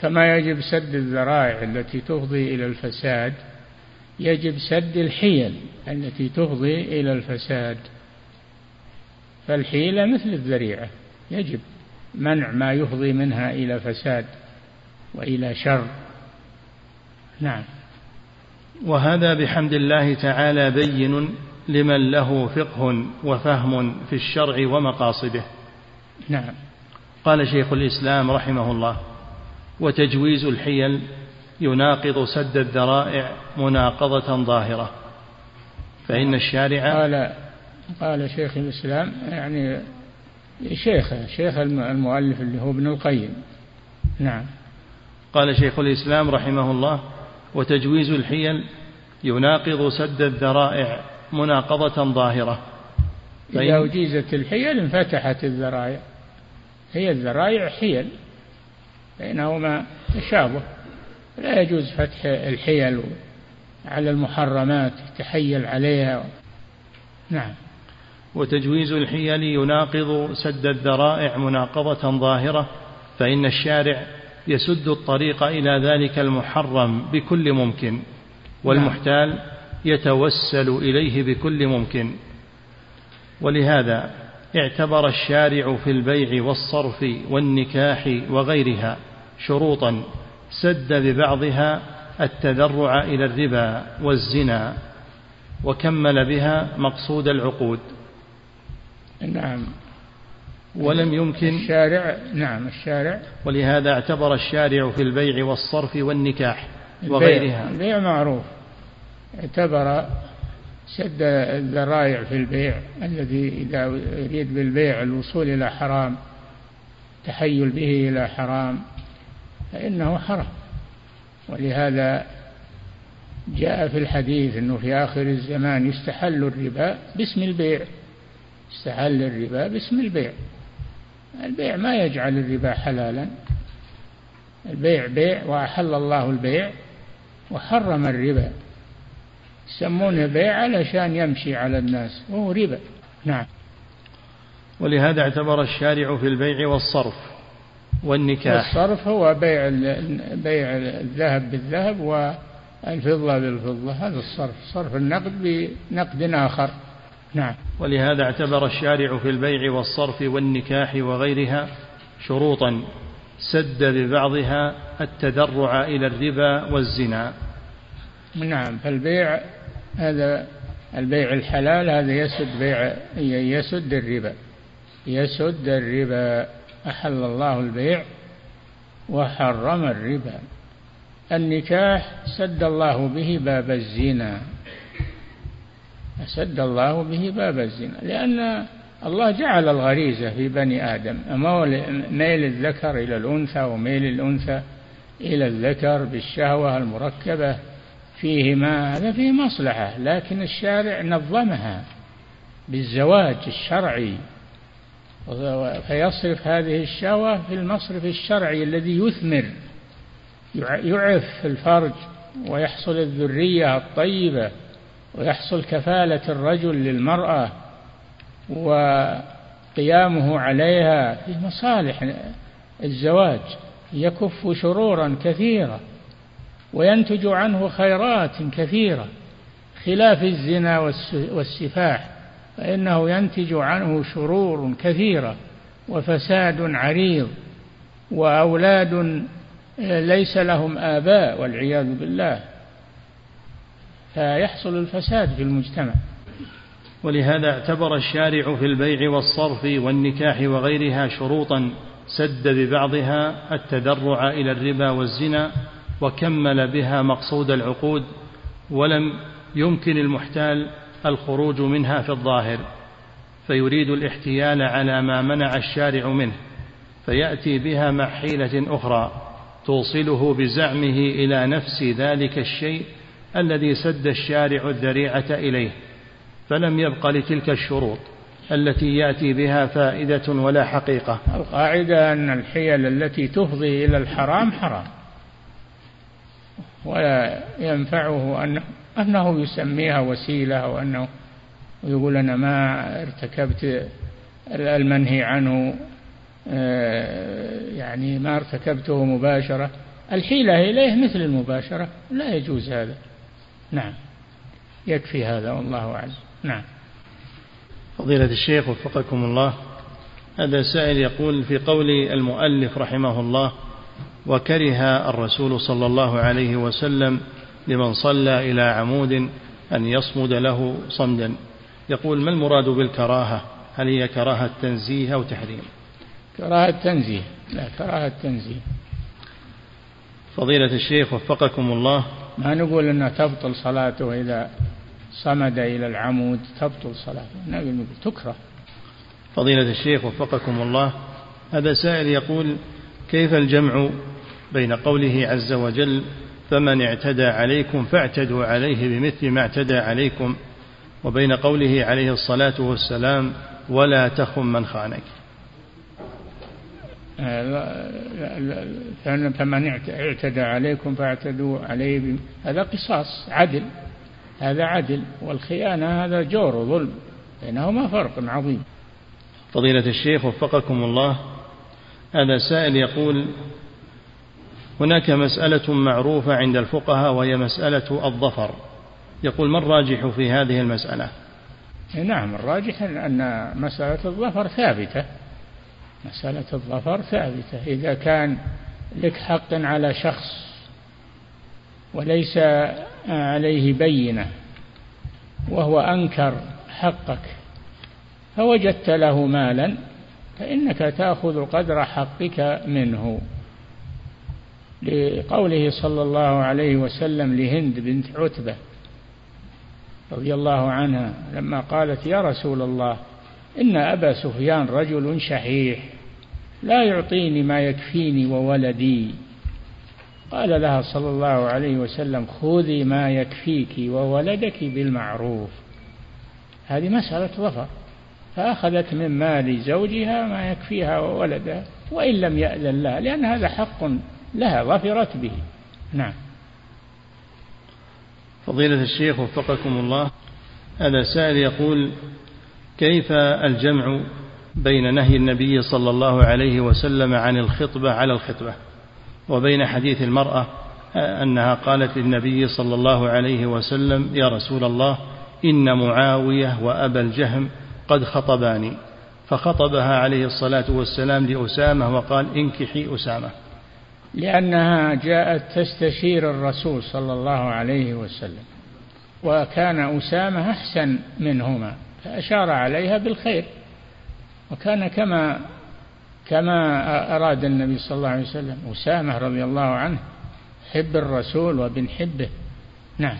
كما يجب سد الذرائع التي تفضي إلى الفساد يجب سد الحيل التي تفضي إلى الفساد. فالحيلة مثل الذريعة يجب منع ما يفضي منها إلى فساد وإلى شر. نعم. وهذا بحمد الله تعالى بين لمن له فقه وفهم في الشرع ومقاصده. نعم. قال شيخ الإسلام رحمه الله وتجويز الحيل يناقض سد الذرائع مناقضة ظاهرة. فإن الشارع قال قال شيخ الإسلام يعني شيخه شيخ المؤلف اللي هو ابن القيم. نعم. قال شيخ الإسلام رحمه الله وتجويز الحيل يناقض سد الذرائع مناقضة ظاهرة. إذا أجيزت الحيل انفتحت الذرائع. هي الذرائع حيل بينهما تشابه. لا يجوز فتح الحيل على المحرمات تحيل عليها. نعم. وتجويز الحيل يناقض سد الذرائع مناقضة ظاهرة فإن الشارع يسد الطريق إلى ذلك المحرم بكل ممكن والمحتال يتوسل إليه بكل ممكن. ولهذا اعتبر الشارع في البيع والصرف والنكاح وغيرها شروطا سد ببعضها التذرع إلى الربا والزنا وكمل بها مقصود العقود. نعم. ولم يمكن الشارع نعم الشارع ولهذا اعتبر الشارع في البيع والصرف والنكاح وغيرها. البيع معروف. اعتبر سد الذرائع في البيع الذي إذا يريد بالبيع الوصول إلى حرام تحيل به إلى حرام فإنه حرام. ولهذا جاء في الحديث أنه في آخر الزمان يستحل الربا باسم البيع. استحل الربا باسم البيع. البيع ما يجعل الربا حلالا. البيع بيع وأحل الله البيع وحرم الربا. يسمونه بيع علشان يمشي على الناس وهو ربا. نعم. ولهذا اعتبر الشارع في البيع والصرف والنكاح. الصرف هو بيع بيع الذهب بالذهب والفضة بالفضة هذا الصرف صرف النقد بنقد آخر. نعم. ولهذا اعتبر الشارع في البيع والصرف والنكاح وغيرها شروطا سد ببعضها التذرع إلى الربا والزنا. نعم. فالبيع هذا البيع الحلال هذا يسد بيع يسد الربا. يسد الربا. أحل الله البيع وحرم الربا. النكاح سد الله به باب الزنا. سد الله به باب الزنا. لأن الله جعل الغريزة في بني آدم ميل الذكر إلى الأنثى وميل الأنثى إلى الذكر بالشهوة المركبة فيهما هذا فيه مصلحة لكن الشارع نظمها بالزواج الشرعي. فيصرف هذه الشهوة في المصرف الشرعي الذي يثمر يعف الفرج ويحصل الذرية الطيبة. ويحصل كفالة الرجل للمرأة وقيامه عليها في مصالح الزواج يكف شرورا كثيرة وينتج عنه خيرات كثيرة خلاف الزنا والسفاح فإنه ينتج عنه شرور كثيرة وفساد عريض وأولاد ليس لهم آباء والعياذ بالله. فيحصل الفساد في المجتمع. ولهذا اعتبر الشارع في البيع والصرف والنكاح وغيرها شروطا سد ببعضها التذرع إلى الربا والزنا وكمل بها مقصود العقود ولم يمكن المحتال الخروج منها في الظاهر فيريد الاحتيال على ما منع الشارع منه فيأتي بها مع حيلة أخرى توصله بزعمه إلى نفس ذلك الشيء الذي سد الشارع الذريعة إليه فلم يبق لتلك الشروط التي يأتي بها فائدة ولا حقيقة. القاعدة أن الحيل التي تفضي إلى الحرام حرام ولا ينفعه أنه, أنه يسميها وسيلة أو أنه ويقول أنا ما ارتكبت المنهي عنه آه، يعني ما ارتكبته مباشرة. الحيلة إليه مثل المباشرة لا يجوز هذا. نعم. يكفي هذا والله أعلم. نعم. فضيلة الشيخ وفقكم الله هذا سائل يقول في قول المؤلف رحمه الله وكره الرسول صلى الله عليه وسلم لمن صلى إلى عمود أن يصمد له صمدا. يقول ما المراد بالكراهة؟ هل هي كراهة تنزيه أو تحريم؟ كراهة تنزيه. لا كراهة تنزيه. فضيلة الشيخ وفقكم الله ما نقول أنها تبطل صلاته إذا صمد إلى العمود تبطل صلاته. نقول تكره. فضيلة الشيخ وفقكم الله هذا سائل يقول كيف الجمع بين قوله عز وجل فمن اعتدى عليكم فاعتدوا عليه بمثل ما اعتدى عليكم وبين قوله عليه الصلاة والسلام ولا تخن من خانك فمن اعتدى عليكم فاعتدوا عليه هذا قصاص عدل هذا عدل والخيانة هذا جور وظلم بينهما فرق عظيم. فضيلة الشيخ وفقكم الله هذا سائل يقول هناك مسألة معروفة عند الفقهاء وهي مسألة الظفر. يقول ما الراجح في هذه المسألة؟ نعم الراجح أن مسألة الظفر ثابتة. مسألة الظفر ثابتة. إذا كان لك حق على شخص وليس عليه بينة وهو أنكر حقك فوجدت له مالا فإنك تأخذ قدر حقك منه. لقوله صلى الله عليه وسلم لهند بنت عتبة رضي الله عنها لما قالت يا رسول الله إن أبا سفيان رجل شحيح. لا يعطيني ما يكفيني وولدي. قال لها صلى الله عليه وسلم خذي ما يكفيك وولدك بالمعروف. هذه مسألة ظفر فأخذت من مال زوجها ما يكفيها وولدها وإن لم يأذن لها لأن هذا حق لها ظفرت به. نعم. فضيلة الشيخ وفقكم الله هذا سائل يقول كيف الجمع بين نهي النبي صلى الله عليه وسلم عن الخطبة على الخطبة وبين حديث المرأة أنها قالت للنبي صلى الله عليه وسلم يا رسول الله إن معاوية وأبا الجهم قد خطباني. فخطبها عليه الصلاة والسلام لأسامة وقال انكحي أسامة. لأنها جاءت تستشير الرسول صلى الله عليه وسلم وكان أسامة أحسن منهما فأشار عليها بالخير. وكان كما كما أراد النبي صلى الله عليه وسلم أسامة رضي الله عنه حب الرسول وبن حبه. نعم.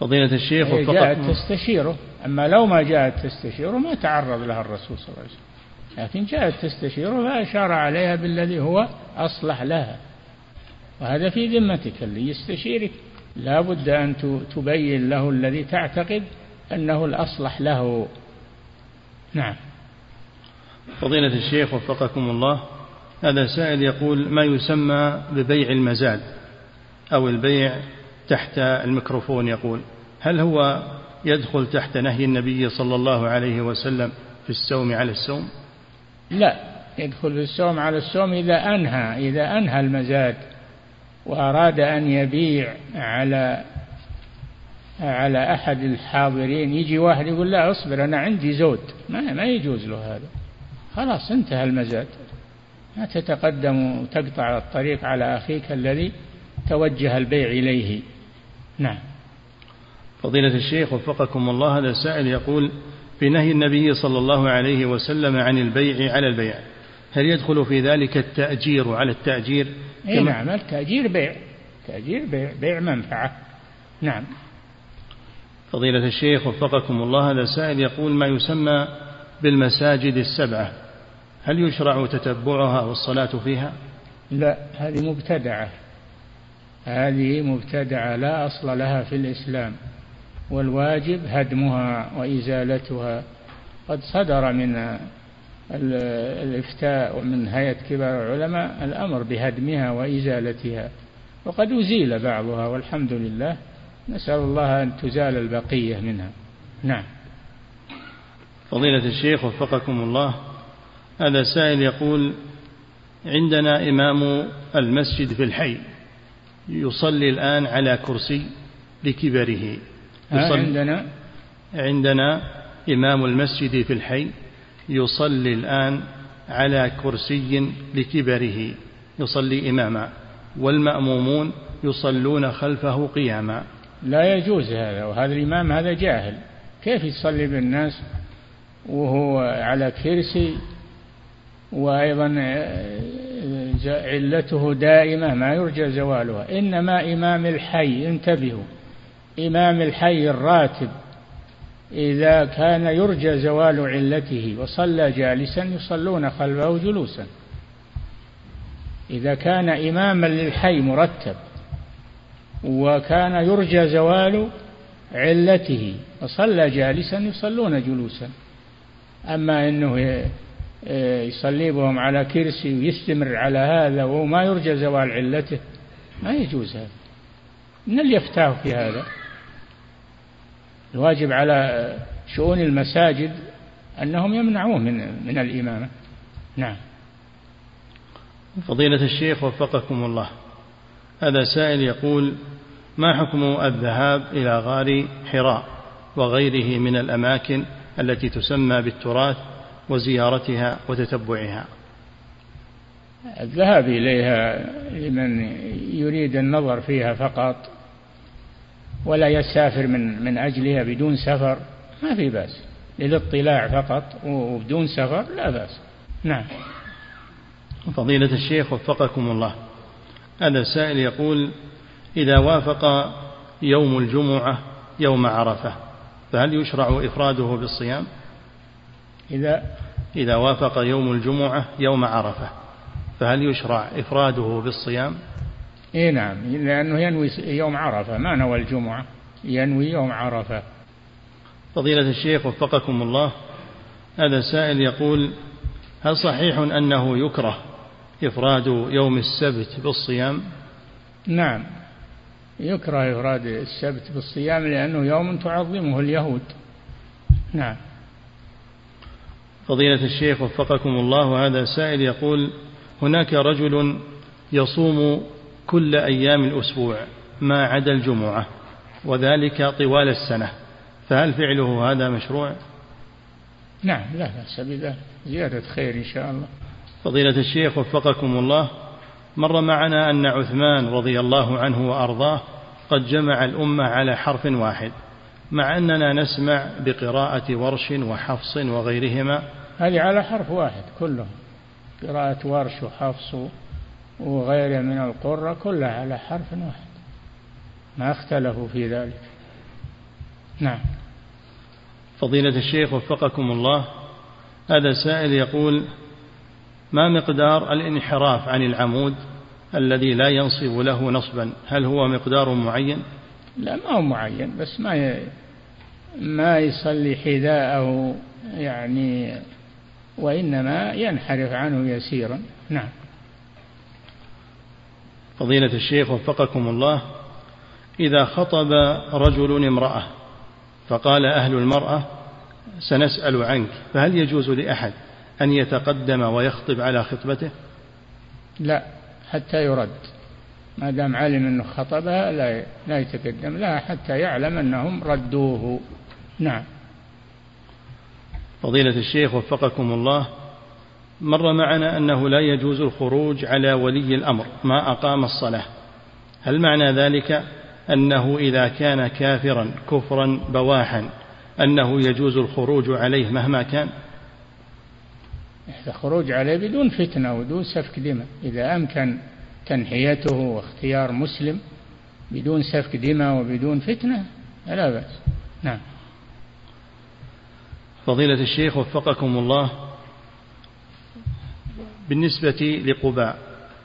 فضيلة الشيخ جاءت تستشيره. أما لو ما جاءت تستشيره ما تعرض لها الرسول صلى الله عليه وسلم. لكن جاءت تستشيره فأشار عليها بالذي هو أصلح لها. وهذا في ذمتك اللي يستشيرك. لا بد أن تبين له الذي تعتقد أنه الأصلح له. نعم. فضيلة الشيخ وفقكم الله هذا سائل يقول ما يسمى ببيع المزاد أو البيع تحت الميكروفون؟ يقول هل هو يدخل تحت نهي النبي صلى الله عليه وسلم في السوم على السوم؟ لا يدخل في السوم على السوم إذا أنهى إذا أنهى المزاد وأراد أن يبيع على على أحد الحاضرين يجي واحد يقول لا اصبر أنا عندي زود. ما, ما يجوز له هذا. خلاص انتهى المزاد. ما تتقدم وتقطع الطريق على أخيك الذي توجه البيع إليه. نعم. فضيلة الشيخ وفقكم الله هذا السائل يقول في نهي النبي صلى الله عليه وسلم عن البيع على البيع هل يدخل في ذلك التأجير على التأجير؟ اي نعم التأجير بيع. تأجير بيع بيع منفعة. نعم. فضيلة الشيخ وفقكم الله هذا سائل يقول ما يسمى بالمساجد السبعة هل يشرع تتبعها والصلاة فيها؟ لا هذه مبتدعة هذه مبتدعة لا أصل لها في الإسلام والواجب هدمها وإزالتها قد صدر من الإفتاء ومن هيئة كبار العلماء الأمر بهدمها وإزالتها وقد أزيل بعضها والحمد لله. نسأل الله أن تزال البقية منها. نعم. فضيلة الشيخ وفقكم الله هذا سائل يقول عندنا إمام المسجد في الحي يصلي الآن على كرسي لكبره. يصلي عندنا. عندنا إمام المسجد في الحي يصلي الآن على كرسي لكبره. يصلي إماما والمأمومون يصلون خلفه قياما. لا يجوز هذا وهذا الإمام هذا جاهل. كيف يصلي بالناس وهو على كرسي؟ وأيضا علته دائمة ما يرجى زوالها. إنما إمام الحي انتبهوا. إمام الحي الراتب إذا كان يرجى زوال علته وصلى جالسا يصلون خلفه جلوسا. إذا كان إماما للحي مرتب وكان يرجى زوال علته وصلى جالسا يصلون جلوسا. أما أنه يصلي بهم على كرسي ويستمر على هذا وهو ما يرجى زوال علته ما يجوز هذا. من اللي يفتاه في هذا؟ الواجب على شؤون المساجد أنهم يمنعوه من من الإمامة. نعم. فضيلة الشيخ وفقكم الله. هذا سائل يقول ما حكم الذهاب إلى غار حراء وغيره من الأماكن التي تسمى بالتراث وزيارتها وتتبعها؟ الذهاب إليها لمن يريد النظر فيها فقط ولا يسافر من من أجلها بدون سفر ما في بأس. للاطلاع فقط وبدون سفر لا بأس. نعم. فضيلة الشيخ وفقكم الله. هذا سائل يقول إذا وافق يوم الجمعة يوم عرفة. فهل يشرع إفراده بالصيام؟ إذا إذا وافق يوم الجمعة يوم عرفة. فهل يشرع إفراده بالصيام؟ إيه نعم لأنه ينوي يوم عرفة. ما نوى الجمعة؟ ينوي يوم عرفة. فضيلة الشيخ وفقكم الله هذا سائل يقول هل صحيح أنه يكره إفراد يوم السبت بالصيام؟ نعم. يكره إفراد السبت بالصيام لأنه يوم تعظمه اليهود. نعم. فضيلة الشيخ وفقكم الله هذا سائل يقول هناك رجل يصوم كل أيام الأسبوع ما عدا الجمعة وذلك طوال السنة فهل فعله هذا مشروع؟ نعم لا بأس بذلك. زيادة خير إن شاء الله. فضيلة الشيخ وفقكم الله مر معنا أن عثمان رضي الله عنه وأرضاه قد جمع الأمة على حرف واحد مع أننا نسمع بقراءة ورش وحفص وغيرهما. هذه على حرف واحد كلهم قراءة ورش وحفص وغيرها من القرى كلها على حرف واحد ما اختلفوا في ذلك. نعم. فضيلة الشيخ وفقكم الله هذا سائل يقول ما مقدار الانحراف عن العمود الذي لا ينصب له نصبا؟ هل هو مقدار معين؟ لا ما هو معين بس ما ي... ما يصلي حذاءه يعني وإنما ينحرف عنه يسيرا. نعم. فضيلة الشيخ وفقكم الله إذا خطب رجل امرأة فقال أهل المرأة سنسأل عنك فهل يجوز لأحد أن يتقدم ويخطب على خطبته؟ لا حتى يرد. ما دام علم أنه خطبها لا لا يتقدم. لا حتى يعلم أنهم ردوه. نعم. فضيلة الشيخ وفقكم الله مر معنا أنه لا يجوز الخروج على ولي الأمر ما أقام الصلاة. هل معنى ذلك أنه إذا كان كافرا كفرا بواحا أنه يجوز الخروج عليه مهما كان؟ الخروج عليه بدون فتنة ودون سفك دماء. إذا أمكن تنحيته واختيار مسلم بدون سفك دماء وبدون فتنة لا بأس. نعم. فضيلة الشيخ وفقكم الله. بالنسبة لقباء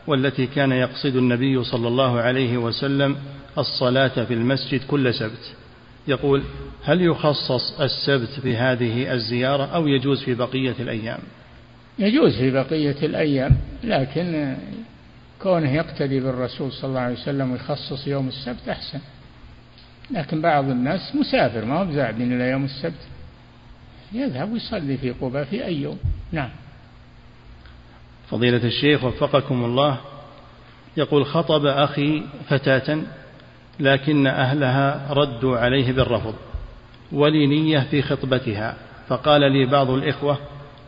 والتي كان يقصد النبي صلى الله عليه وسلم الصلاة في المسجد كل سبت يقول هل يخصص السبت في هذه الزيارة أو يجوز في بقية الأيام؟ يجوز في بقية الأيام لكن كونه يقتدي بالرسول صلى الله عليه وسلم ويخصص يوم السبت أحسن. لكن بعض الناس مسافر ما هو بزاعدين إلى يوم السبت. يذهب ويصلي في قباء في أي يوم. نعم. فضيلة الشيخ وفقكم الله يقول خطب أخي فتاة لكن أهلها ردوا عليه بالرفض ولي نية في خطبتها فقال لي بعض الإخوة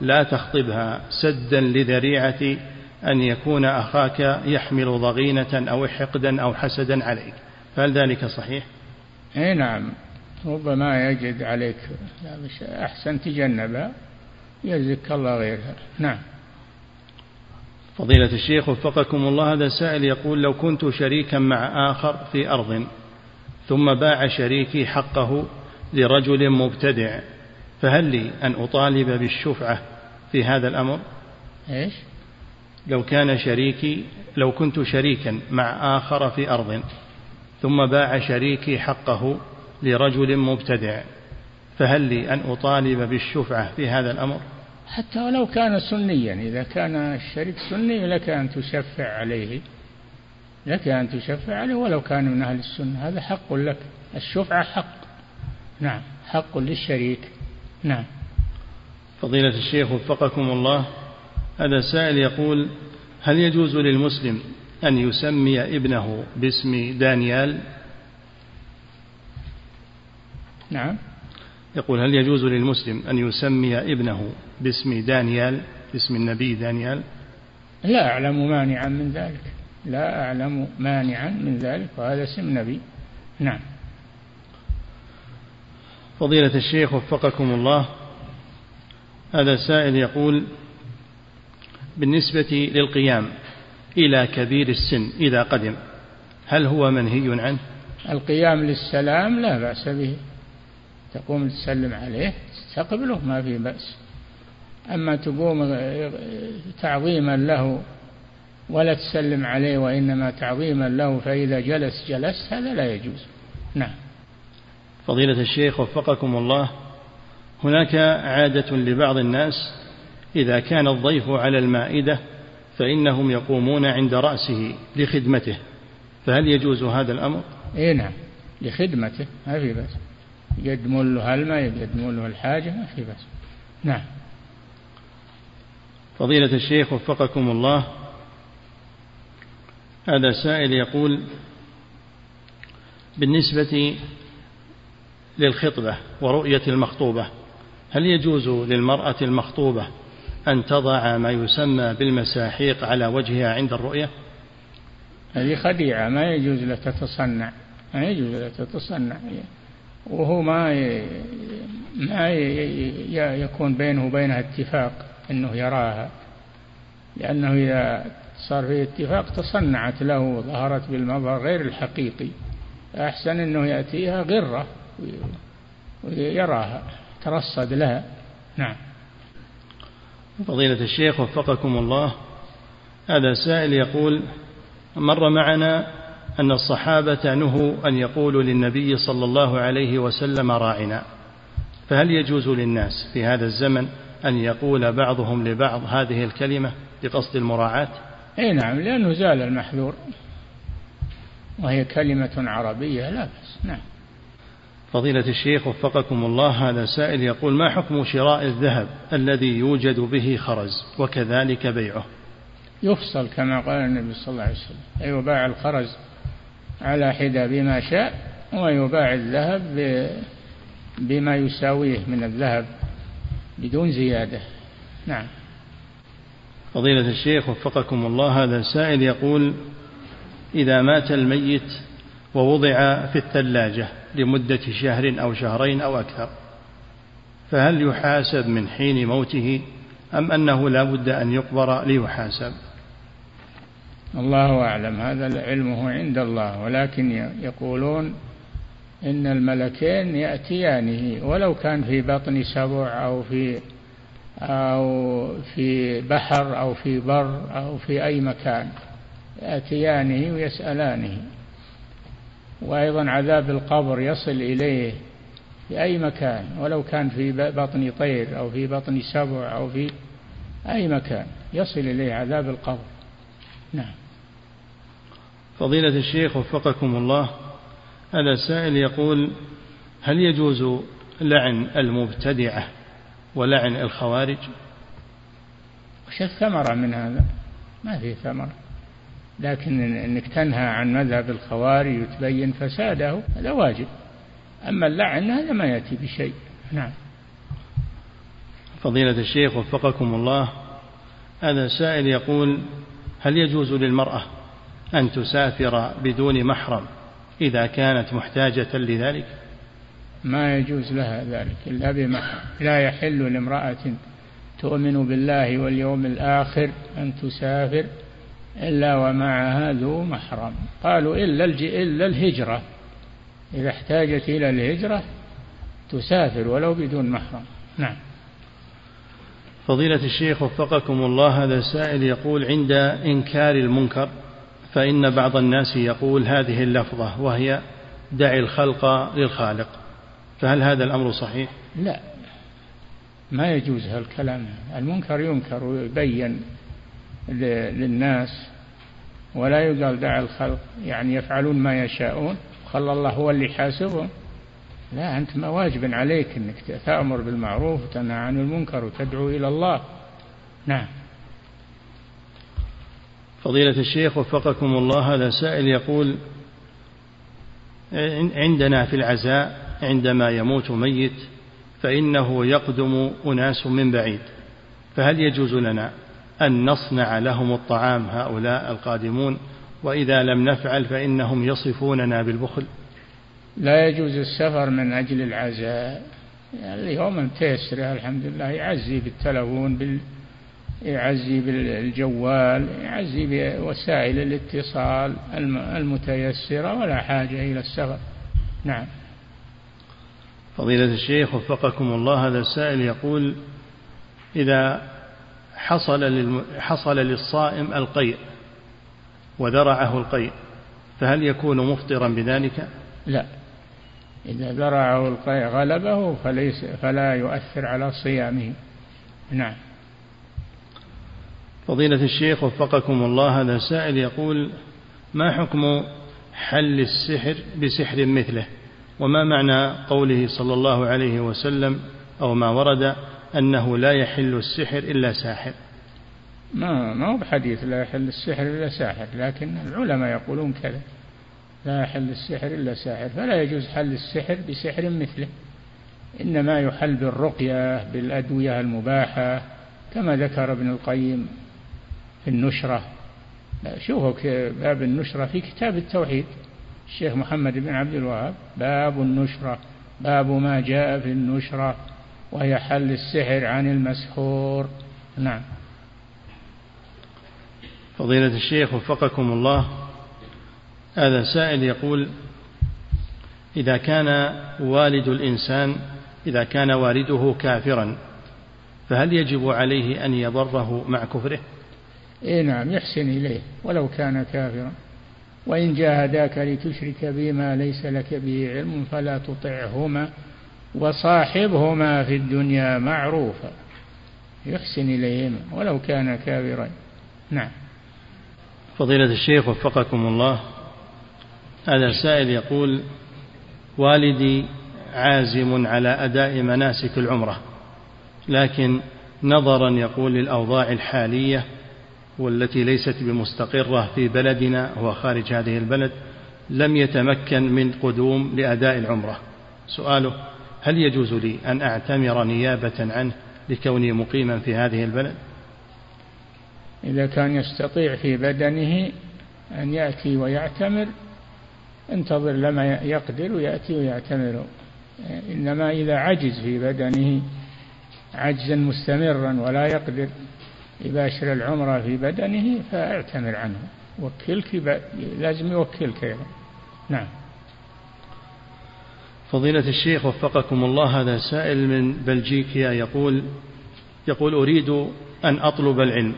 لا تخطبها سدا لذريعة أن يكون أخاك يحمل ضغينة أو حقدا أو حسدا عليك. فهل ذلك صحيح؟ إي نعم. ربما يجد عليك. أحسن تجنبها يجزك الله غيرها نعم. فضيلة الشيخ وفقكم الله هذا سائل يقول لو كنت شريكا مع آخر في أرض ثم باع شريكي حقه لرجل مبتدع فهل لي أن أطالب بالشفعة في هذا الأمر؟ إيش؟ لو كان شريكي لو كنت شريكا مع آخر في أرض ثم باع شريكي حقه لرجل مبتدع فهل لي أن أطالب بالشفعة في هذا الأمر؟ حتى ولو كان سنيا إذا كان الشريك سني لك أن تشفع عليه لك أن تشفع عليه ولو كان من أهل السنة هذا حق لك. الشفعة حق. نعم حق للشريك. نعم. فضيلة الشيخ وفقكم الله هذا سائل يقول هل يجوز للمسلم أن يسمي ابنه باسم دانيال؟ نعم. يقول هل يجوز للمسلم أن يسمي ابنه باسم دانيال اسم النبي دانيال؟ لا أعلم مانعا من ذلك. لا أعلم مانعا من ذلك وهذا اسم نبي. نعم. فضيلة الشيخ وفقكم الله هذا سائل يقول بالنسبة للقيام إلى كبير السن إذا قدم هل هو منهي عنه؟ القيام للسلام لا بأس به تقوم تسلم عليه تستقبله ما في بأس. أما تقوم تعظيما له ولا تسلم عليه وإنما تعظيما له فإذا جلس جلست هذا لا يجوز. نعم. فضيلة الشيخ وفقكم الله هناك عادة لبعض الناس إذا كان الضيف على المائدة فإنهم يقومون عند رأسه لخدمته فهل يجوز هذا الأمر؟ إيه نعم لخدمته ما في بأس. يقدمون له الماء يقدمون له الحاجة ما في بأس. نعم. فضيلة الشيخ وفقكم الله هذا سائل يقول بالنسبة للخطبة ورؤية المخطوبة. هل يجوز للمرأة المخطوبة أن تضع ما يسمى بالمساحيق على وجهها عند الرؤية؟ هذه خديعة ما يجوز لها تتصنع. ما يجوز لها تتصنع. وهو ما ما يكون بينه وبينها اتفاق إنه يراها. لأنه إذا صار فيه اتفاق تصنعت له وظهرت بالمظهر غير الحقيقي. أحسن إنه يأتيها غرة. ويراها ترصد لها. نعم. فضيلة الشيخ وفقكم الله هذا سائل يقول مر معنا أن الصحابة نهوا أن يقولوا للنبي صلى الله عليه وسلم راعنا. فهل يجوز للناس في هذا الزمن أن يقول بعضهم لبعض هذه الكلمة بقصد المراعاة؟ أي نعم لأنه زال المحذور. وهي كلمة عربية لا بأس. نعم. فضيلة الشيخ وفقكم الله هذا سائل يقول ما حكم شراء الذهب الذي يوجد به خرز وكذلك بيعه؟ يفصل كما قال النبي صلى الله عليه وسلم يباع الخرز على حدة بما شاء ويباع الذهب بما يساويه من الذهب بدون زيادة. نعم. فضيلة الشيخ وفقكم الله هذا سائل يقول إذا مات الميت ووضع في الثلاجة لمدة شهر أو شهرين أو أكثر. فهل يحاسب من حين موته أم أنه لا بد أن يقبر ليحاسب؟ الله أعلم. هذا علمه عند الله. ولكن يقولون إن الملكين يأتيانه ولو كان في بطن سبع أو في أو في بحر أو في بر أو في أي مكان يأتيانه ويسألانه. وأيضا عذاب القبر يصل إليه في أي مكان ولو كان في بطن طير أو في بطن سبع أو في أي مكان يصل إليه عذاب القبر. نعم. فضيلة الشيخ وفقكم الله هذا سائل يقول هل يجوز لعن المبتدعة ولعن الخوارج؟ وش الثمرة من هذا؟ ما في ثمرة. لكن إنك تنهى عن مذهب الخوارج وتبين فساده هذا واجب. أما اللعن هذا ما يأتي بشيء. نعم. فضيلة الشيخ وفقكم الله هذا سائل يقول هل يجوز للمرأة أن تسافر بدون محرم إذا كانت محتاجة لذلك؟ ما يجوز لها ذلك إلا بمحرم. لا يحل لامرأة تؤمن بالله واليوم الآخر أن تسافر إلا ومعها ذو محرم. قالوا إلا, إلا الهجرة. إذا احتاجت إلى الهجرة تسافر ولو بدون محرم. نعم. فضيلة الشيخ وفقكم الله هذا سائل يقول عند إنكار المنكر فإن بعض الناس يقول هذه اللفظة وهي دع الخلق للخالق. فهل هذا الأمر صحيح؟ لا. ما يجوز هالكلام المنكر ينكر ويبين للناس ولا يقال دع الخلق يعني يفعلون ما يشاءون. خلى الله هو اللي يحاسبهم. لا أنت ما واجب عليك أنك تأمر بالمعروف وتنهى عن المنكر وتدعو إلى الله. نعم. فضيلة الشيخ وفقكم الله هذا سائل يقول عندنا في العزاء عندما يموت ميت فإنه يقدم أناس من بعيد فهل يجوز لنا أن نصنع لهم الطعام هؤلاء القادمون وإذا لم نفعل فإنهم يصفوننا بالبخل. لا يجوز السفر من أجل العزاء. يعني اليوم تيسر الحمد لله يعزي بالتلفون بال يعزي بالجوال يعزي بوسائل الاتصال المتيسرة ولا حاجة إلى السفر. نعم. فضيلة الشيخ وفقكم الله هذا السائل يقول إذا حصل للم... حصل للصائم القيء وذرعه القيء فهل يكون مفطرا بذلك؟ لا. إذا ذرعه القيء غلبه فليس فلا يؤثر على صيامه. نعم. فضيلة الشيخ وفقكم الله هذا سائل يقول ما حكم حل السحر بسحر مثله؟ وما معنى قوله صلى الله عليه وسلم أو ما ورد؟ أنه لا يحل السحر إلا ساحر. ما ما هو بحديث لا يحل السحر إلا ساحر لكن العلماء يقولون كذا. لا يحل السحر إلا ساحر فلا يجوز حل السحر بسحر مثله. إنما يحل بالرقية بالأدوية المباحة كما ذكر ابن القيم في النشرة. شوفوا باب النشرة في كتاب التوحيد. الشيخ محمد بن عبد الوهاب باب النشرة باب ما جاء في النشرة. وهي حل السحر عن المسحور. نعم. فضيلة الشيخ وفقكم الله هذا سائل يقول إذا كان والد الإنسان إذا كان والده كافرا فهل يجب عليه أن يضره مع كفره؟ إيه نعم يحسن إليه ولو كان كافرا. وإن جاهداك لتشرك بما ليس لك به علم فلا تطعهما. وصاحبهما في الدنيا معروفا. يحسن إليهما ولو كان كافرا نعم. فضيلة الشيخ وفقكم الله هذا سائل يقول والدي عازم على أداء مناسك العمرة لكن نظرا يقول للأوضاع الحالية والتي ليست بمستقرة في بلدنا هو خارج هذه البلد لم يتمكن من قدوم لأداء العمرة. سؤاله هل يجوز لي أن أعتمر نيابة عنه لكوني مقيما في هذه البلد؟ إذا كان يستطيع في بدنه أن يأتي ويعتمر انتظر لما يقدر ويأتي ويعتمر. إنما إذا عجز في بدنه عجزا مستمرا ولا يقدر يباشر العمرة في بدنه فاعتمر عنه. وكلك لازم يوكلك أيضا. نعم. فضيلة الشيخ وفقكم الله هذا سائل من بلجيكيا يقول يقول أريد أن أطلب العلم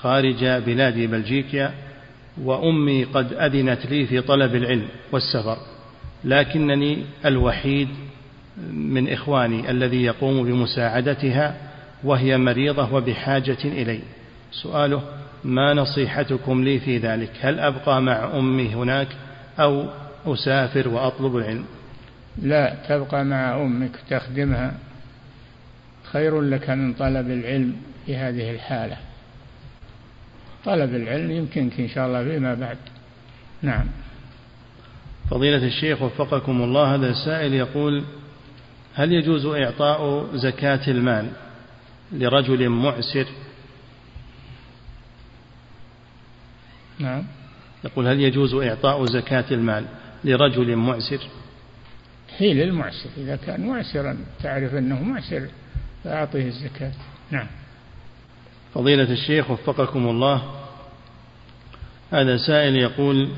خارج بلاد بلجيكيا وأمي قد أذنت لي في طلب العلم والسفر لكنني الوحيد من إخواني الذي يقوم بمساعدتها وهي مريضة وبحاجة إلي. سؤاله ما نصيحتكم لي في ذلك؟ هل أبقى مع أمي هناك أو أسافر وأطلب العلم؟ لا تبقى مع أمك تخدمها. خير لك من طلب العلم في هذه الحالة. طلب العلم يمكنك إن شاء الله فيما بعد. نعم. فضيلة الشيخ وفقكم الله هذا السائل يقول هل يجوز إعطاء زكاة المال لرجل معسر؟ نعم. يقول هل يجوز إعطاء زكاة المال لرجل معسر؟ هي للمعسر. إذا كان معسرا تعرف أنه معسر فأعطيه الزكاة. نعم. فضيلة الشيخ وفقكم الله. هذا سائل يقول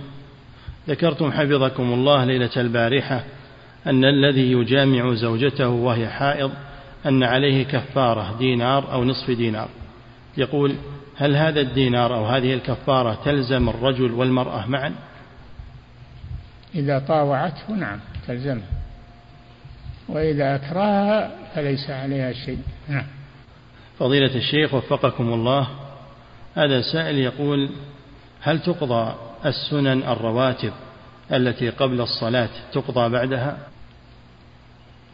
ذكرتم حفظكم الله ليلة البارحة أن الذي يجامع زوجته وهي حائض أن عليه كفارة دينار أو نصف دينار. يقول هل هذا الدينار أو هذه الكفارة تلزم الرجل والمرأة معا؟ إذا طاوعته نعم تلزمه. وإذا أكرهها فليس عليها شيء. نعم. فضيلة الشيخ وفقكم الله هذا سائل يقول هل تقضى السنن الرواتب التي قبل الصلاة تقضى بعدها؟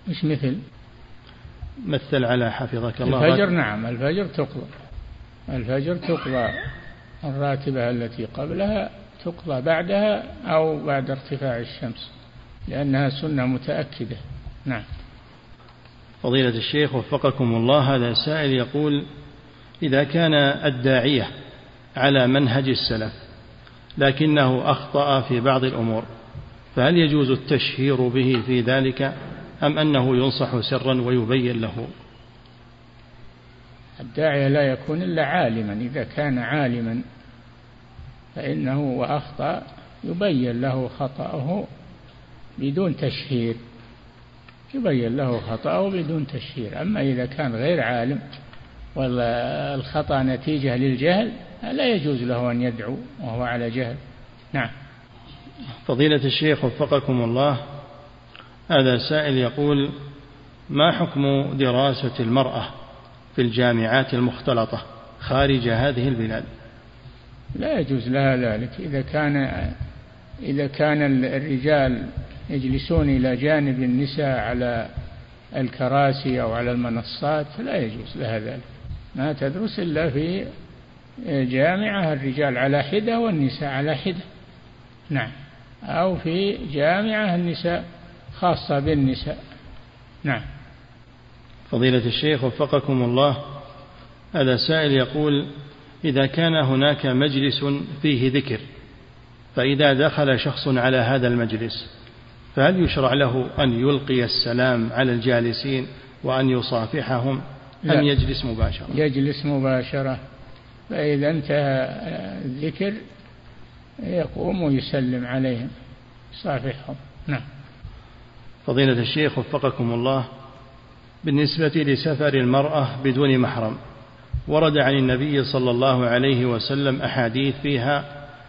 مش مثل؟ مثل على حفظك الله. الفجر نعم الفجر تقضى. الفجر تقضى. الراتبة التي قبلها تقضى بعدها أو بعد ارتفاع الشمس لأنها سنة متأكدة. نعم. فضيلة الشيخ وفقكم الله هذا سائل يقول إذا كان الداعية على منهج السلف لكنه أخطأ في بعض الأمور فهل يجوز التشهير به في ذلك أم أنه ينصح سرا ويبين له؟ الداعية لا يكون إلا عالما إذا كان عالما فإنه وأخطأ يبين له خطأه بدون تشهير. يبين له خطأه بدون تشهير. أما إذا كان غير عالم والخطأ نتيجة للجهل لا يجوز له أن يدعو وهو على جهل. نعم. فضيلة الشيخ وفقكم الله هذا سائل يقول ما حكم دراسة المرأة في الجامعات المختلطة خارج هذه البلاد؟ لا يجوز لها ذلك. إذا كان إذا كان الرجال يجلسون إلى جانب النساء على الكراسي أو على المنصات فلا يجوز لها ذلك. ما تدرس إلا في جامعة الرجال على حدة والنساء على حدة. نعم. أو في جامعة النساء خاصة بالنساء. نعم. فضيلة الشيخ وفقكم الله. هذا سائل يقول إذا كان هناك مجلس فيه ذكر فإذا دخل شخص على هذا المجلس فهل يشرع له أن يلقي السلام على الجالسين وأن يصافحهم لا. أم يجلس مباشرة؟ يجلس مباشرة. فإذا انتهى الذكر يقوم ويسلم عليهم يصافحهم. نعم. فضيلة الشيخ وفقكم الله بالنسبة لسفر المرأة بدون محرم ورد عن النبي صلى الله عليه وسلم أحاديث فيها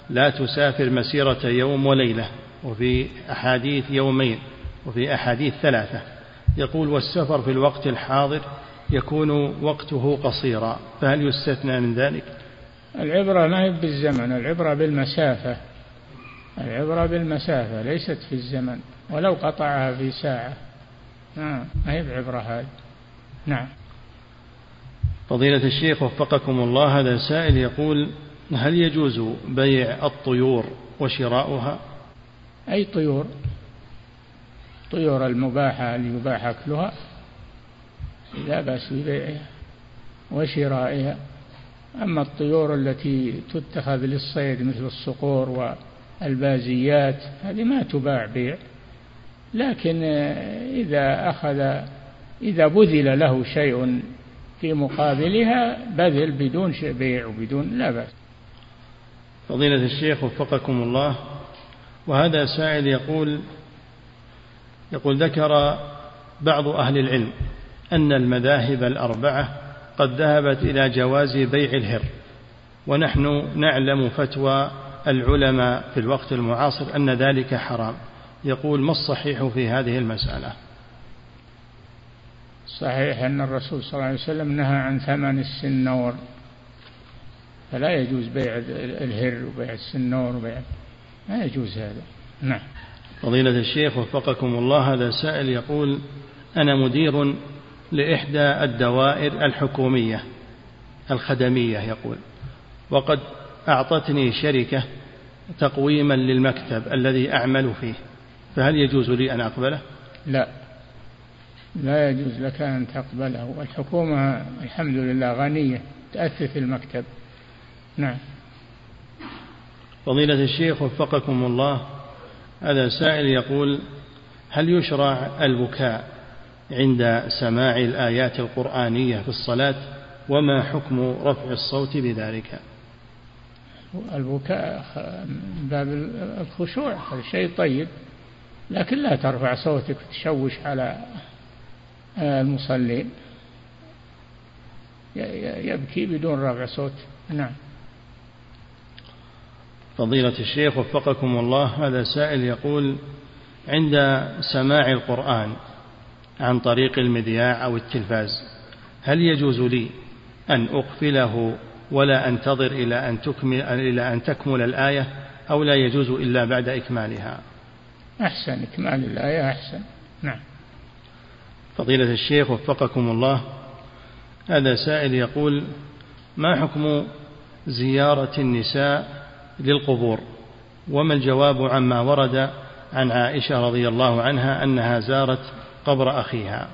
لا تسافر مسيرة يوم وليلة. وفي أحاديث يومين وفي أحاديث ثلاثة. يقول والسفر في الوقت الحاضر يكون وقته قصيرا فهل يستثنى من ذلك؟ العبرة ما هي بالزمن العبرة بالمسافة. العبرة بالمسافة ليست في الزمن ولو قطعها في ساعة. نعم ما هي بعبرة هذه؟ نعم. فضيلة الشيخ وفقكم الله هذا سائل يقول هل يجوز بيع الطيور وشراؤها؟ أي طيور؟ طيور المباحة اللي يباح أكلها لا بأس ببيعها وشرائها. أما الطيور التي تتخذ للصيد مثل الصقور والبازيات هذه ما تباع بيع. لكن إذا أخذ إذا بذل له شيء في مقابلها بذل بدون بيع وبدون لا بأس. فضيلة الشيخ وفقكم الله وهذا سائل يقول يقول ذكر بعض أهل العلم أن المذاهب الأربعة قد ذهبت إلى جواز بيع الهر ونحن نعلم فتوى العلماء في الوقت المعاصر أن ذلك حرام. يقول ما الصحيح في هذه المسألة؟ صحيح أن الرسول صلى الله عليه وسلم نهى عن ثمن السنور فلا يجوز بيع الهر وبيع السنور وبيع ما يجوز هذا. نعم. فضيلة الشيخ وفقكم الله هذا سائل يقول أنا مدير لإحدى الدوائر الحكومية الخدمية يقول. وقد أعطتني شركة تقويما للمكتب الذي أعمل فيه فهل يجوز لي أن أقبله؟ لا. لا يجوز لك أن تقبله. الحكومة الحمد لله غنية تأسس المكتب. نعم. فضيلة الشيخ وفقكم الله هذا سائل يقول هل يشرع البكاء عند سماع الآيات القرآنية في الصلاة؟ وما حكم رفع الصوت بذلك؟ البكاء من باب الخشوع شيء طيب لكن لا ترفع صوتك وتشوش على المصلين. يبكي بدون رفع صوت. نعم. فضيلة الشيخ وفقكم الله هذا سائل يقول عند سماع القرآن عن طريق المذياع أو التلفاز هل يجوز لي أن أقفله ولا أنتظر إلى أن تكمل إلى أن تكمل الآية أو لا يجوز إلا بعد إكمالها؟ أحسن إكمال الآية أحسن. نعم. فضيلة الشيخ وفقكم الله هذا سائل يقول ما حكم زيارة النساء للقبور. وما الجواب عما ورد عن عائشة رضي الله عنها أنها زارت قبر أخيها.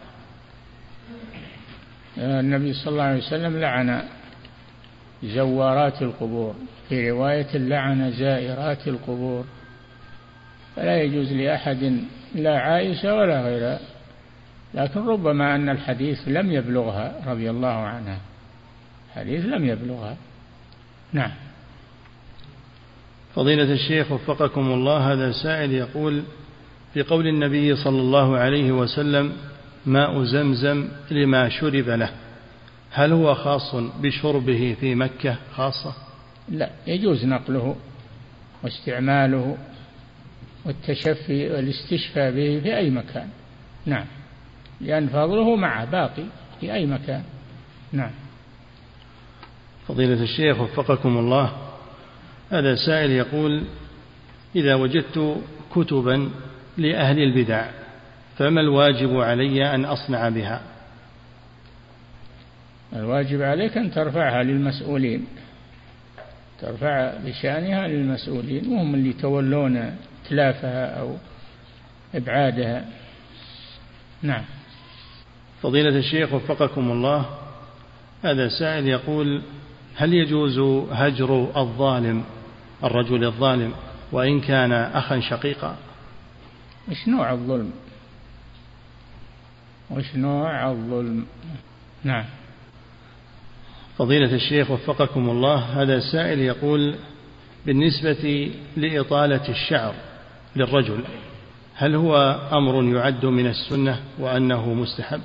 النبي صلى الله عليه وسلم لعن زوارات القبور في رواية لعن زائرات القبور. فلا يجوز لأحد لا عائشة ولا غيرها لكن ربما أن الحديث لم يبلغها رضي الله عنها. حديث لم يبلغها. نعم. فضيلة الشيخ وفقكم الله هذا سائل يقول في قول النبي صلى الله عليه وسلم ماء زمزم لما شرب له. هل هو خاص بشربه في مكة خاصة؟ لا يجوز نقله واستعماله والتشفي والاستشفاء به في أي مكان. نعم لأن فضله معه باقي في أي مكان. نعم. فضيلة الشيخ وفقكم الله هذا سائل يقول إذا وجدت كتبا لأهل البدع فما الواجب علي أن أصنع بها؟ الواجب عليك أن ترفعها للمسؤولين. ترفع بشأنها للمسؤولين وهم اللي يتولون إتلافها أو إبعادها. نعم. فضيلة الشيخ وفقكم الله هذا سائل يقول هل يجوز هجر الظالم الرجل الظالم وإن كان أخا شقيقا. وش نوع الظلم؟ وش نوع الظلم؟ نعم. فضيلة الشيخ وفقكم الله هذا سائل يقول بالنسبة لإطالة الشعر للرجل هل هو أمر يعد من السنة وأنه مستحب؟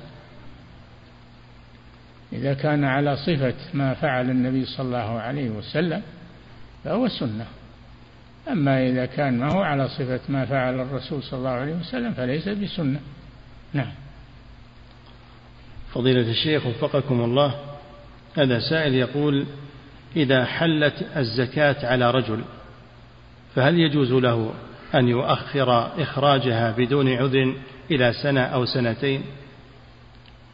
إذا كان على صفة ما فعل النبي صلى الله عليه وسلم فهو سنة. أما إذا كان ما هو على صفة ما فعل الرسول صلى الله عليه وسلم فليس بسنة. نعم. فضيلة الشيخ وفقكم الله هذا سائل يقول إذا حلت الزكاة على رجل فهل يجوز له أن يؤخر إخراجها بدون عذر إلى سنة أو سنتين؟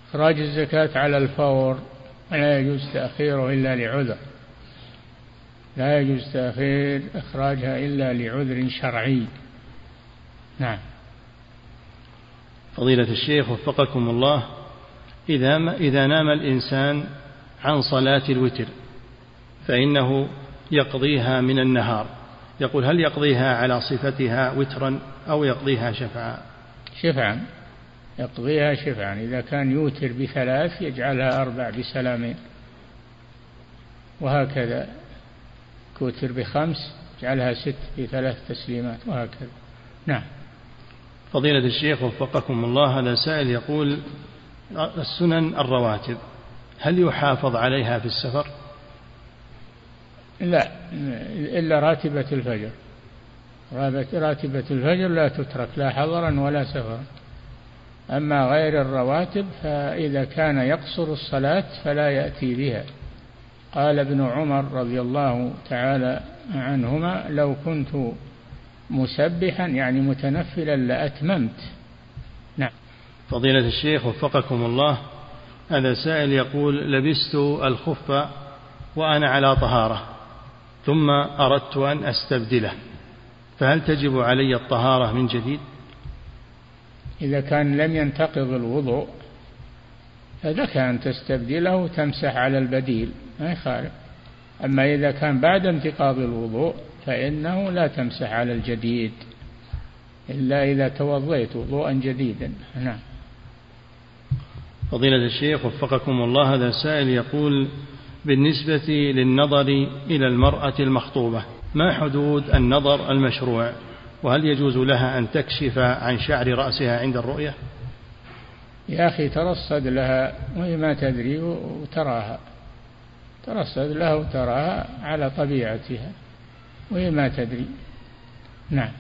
إخراج الزكاة على الفور لا يجوز تأخيره إلا لعذر. لا يجوز تأخير إخراجها إلا لعذر شرعي. نعم. فضيلة الشيخ وفقكم الله إذا إذا نام الإنسان عن صلاة الوتر فإنه يقضيها من النهار. يقول هل يقضيها على صفتها وترا أو يقضيها شفعا شفعا يقضيها شفعا إذا كان يوتر بثلاث يجعلها أربع بسلامين وهكذا. كوتر بخمس يجعلها ست بثلاث تسليمات وهكذا. نعم. فضيلة الشيخ وفقكم الله هذا سائل يقول السنن الرواتب هل يحافظ عليها في السفر؟ لا إلا راتبة الفجر. راتبة الفجر لا تترك لا حضرا ولا سفرا. أما غير الرواتب فإذا كان يقصر الصلاة فلا يأتي بها. قال ابن عمر رضي الله تعالى عنهما لو كنت مسبحا يعني متنفلا لأتممت. نعم. فضيلة الشيخ وفقكم الله هذا سائل يقول لبست الخف وأنا على طهارة ثم أردت أن أستبدله فهل تجب علي الطهارة من جديد؟ إذا كان لم ينتقض الوضوء فلك أن تستبدله وتمسح على البديل. ما يخالف. أما إذا كان بعد انتقاض الوضوء فإنه لا تمسح على الجديد إلا إذا توضيت وضوءا جديدا. نعم. فضيلة الشيخ وفقكم الله هذا سائل يقول بالنسبة للنظر إلى المرأة المخطوبة ما حدود النظر المشروع؟ وهل يجوز لها أن تكشف عن شعر رأسها عند الرؤية؟ يا أخي ترصد لها وهي ما تدري وتراها. ترصد لها وتراها على طبيعتها وهي ما تدري. نعم.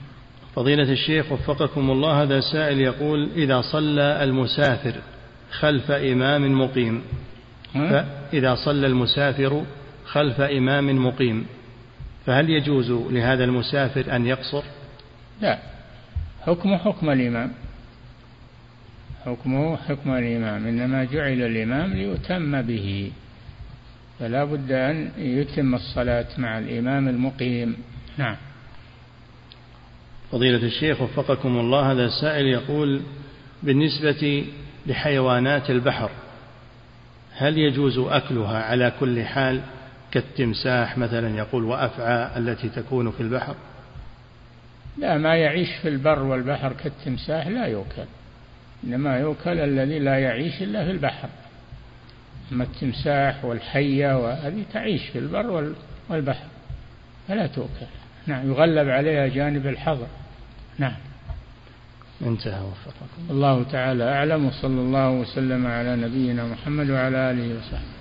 فضيلة الشيخ وفقكم الله هذا سائل يقول إذا صلى المسافر خلف إمام مقيم فإذا صلى المسافر خلف إمام مقيم فهل يجوز لهذا المسافر أن يقصر؟ لا. حكمه حكم الإمام. حكمه حكم الإمام إنما جعل الإمام ليتم به. فلا بد أن يتم الصلاة مع الإمام المقيم. نعم. فضيلة الشيخ وفقكم الله هذا السائل يقول بالنسبة لحيوانات البحر هل يجوز أكلها على كل حال كالتمساح مثلا؟ يقول وأفعى التي تكون في البحر. لا ما يعيش في البر والبحر كالتمساح لا يؤكل إنما يؤكل الذي لا يعيش إلا في البحر. أما التمساح والحية وهذه تعيش في البر والبحر فلا تؤكل نعم يغلب عليها جانب الحظر. نعم. انتهى وفقكم. الله تعالى أعلم وصلى الله وسلم على نبينا محمد وعلى آله وصحبه.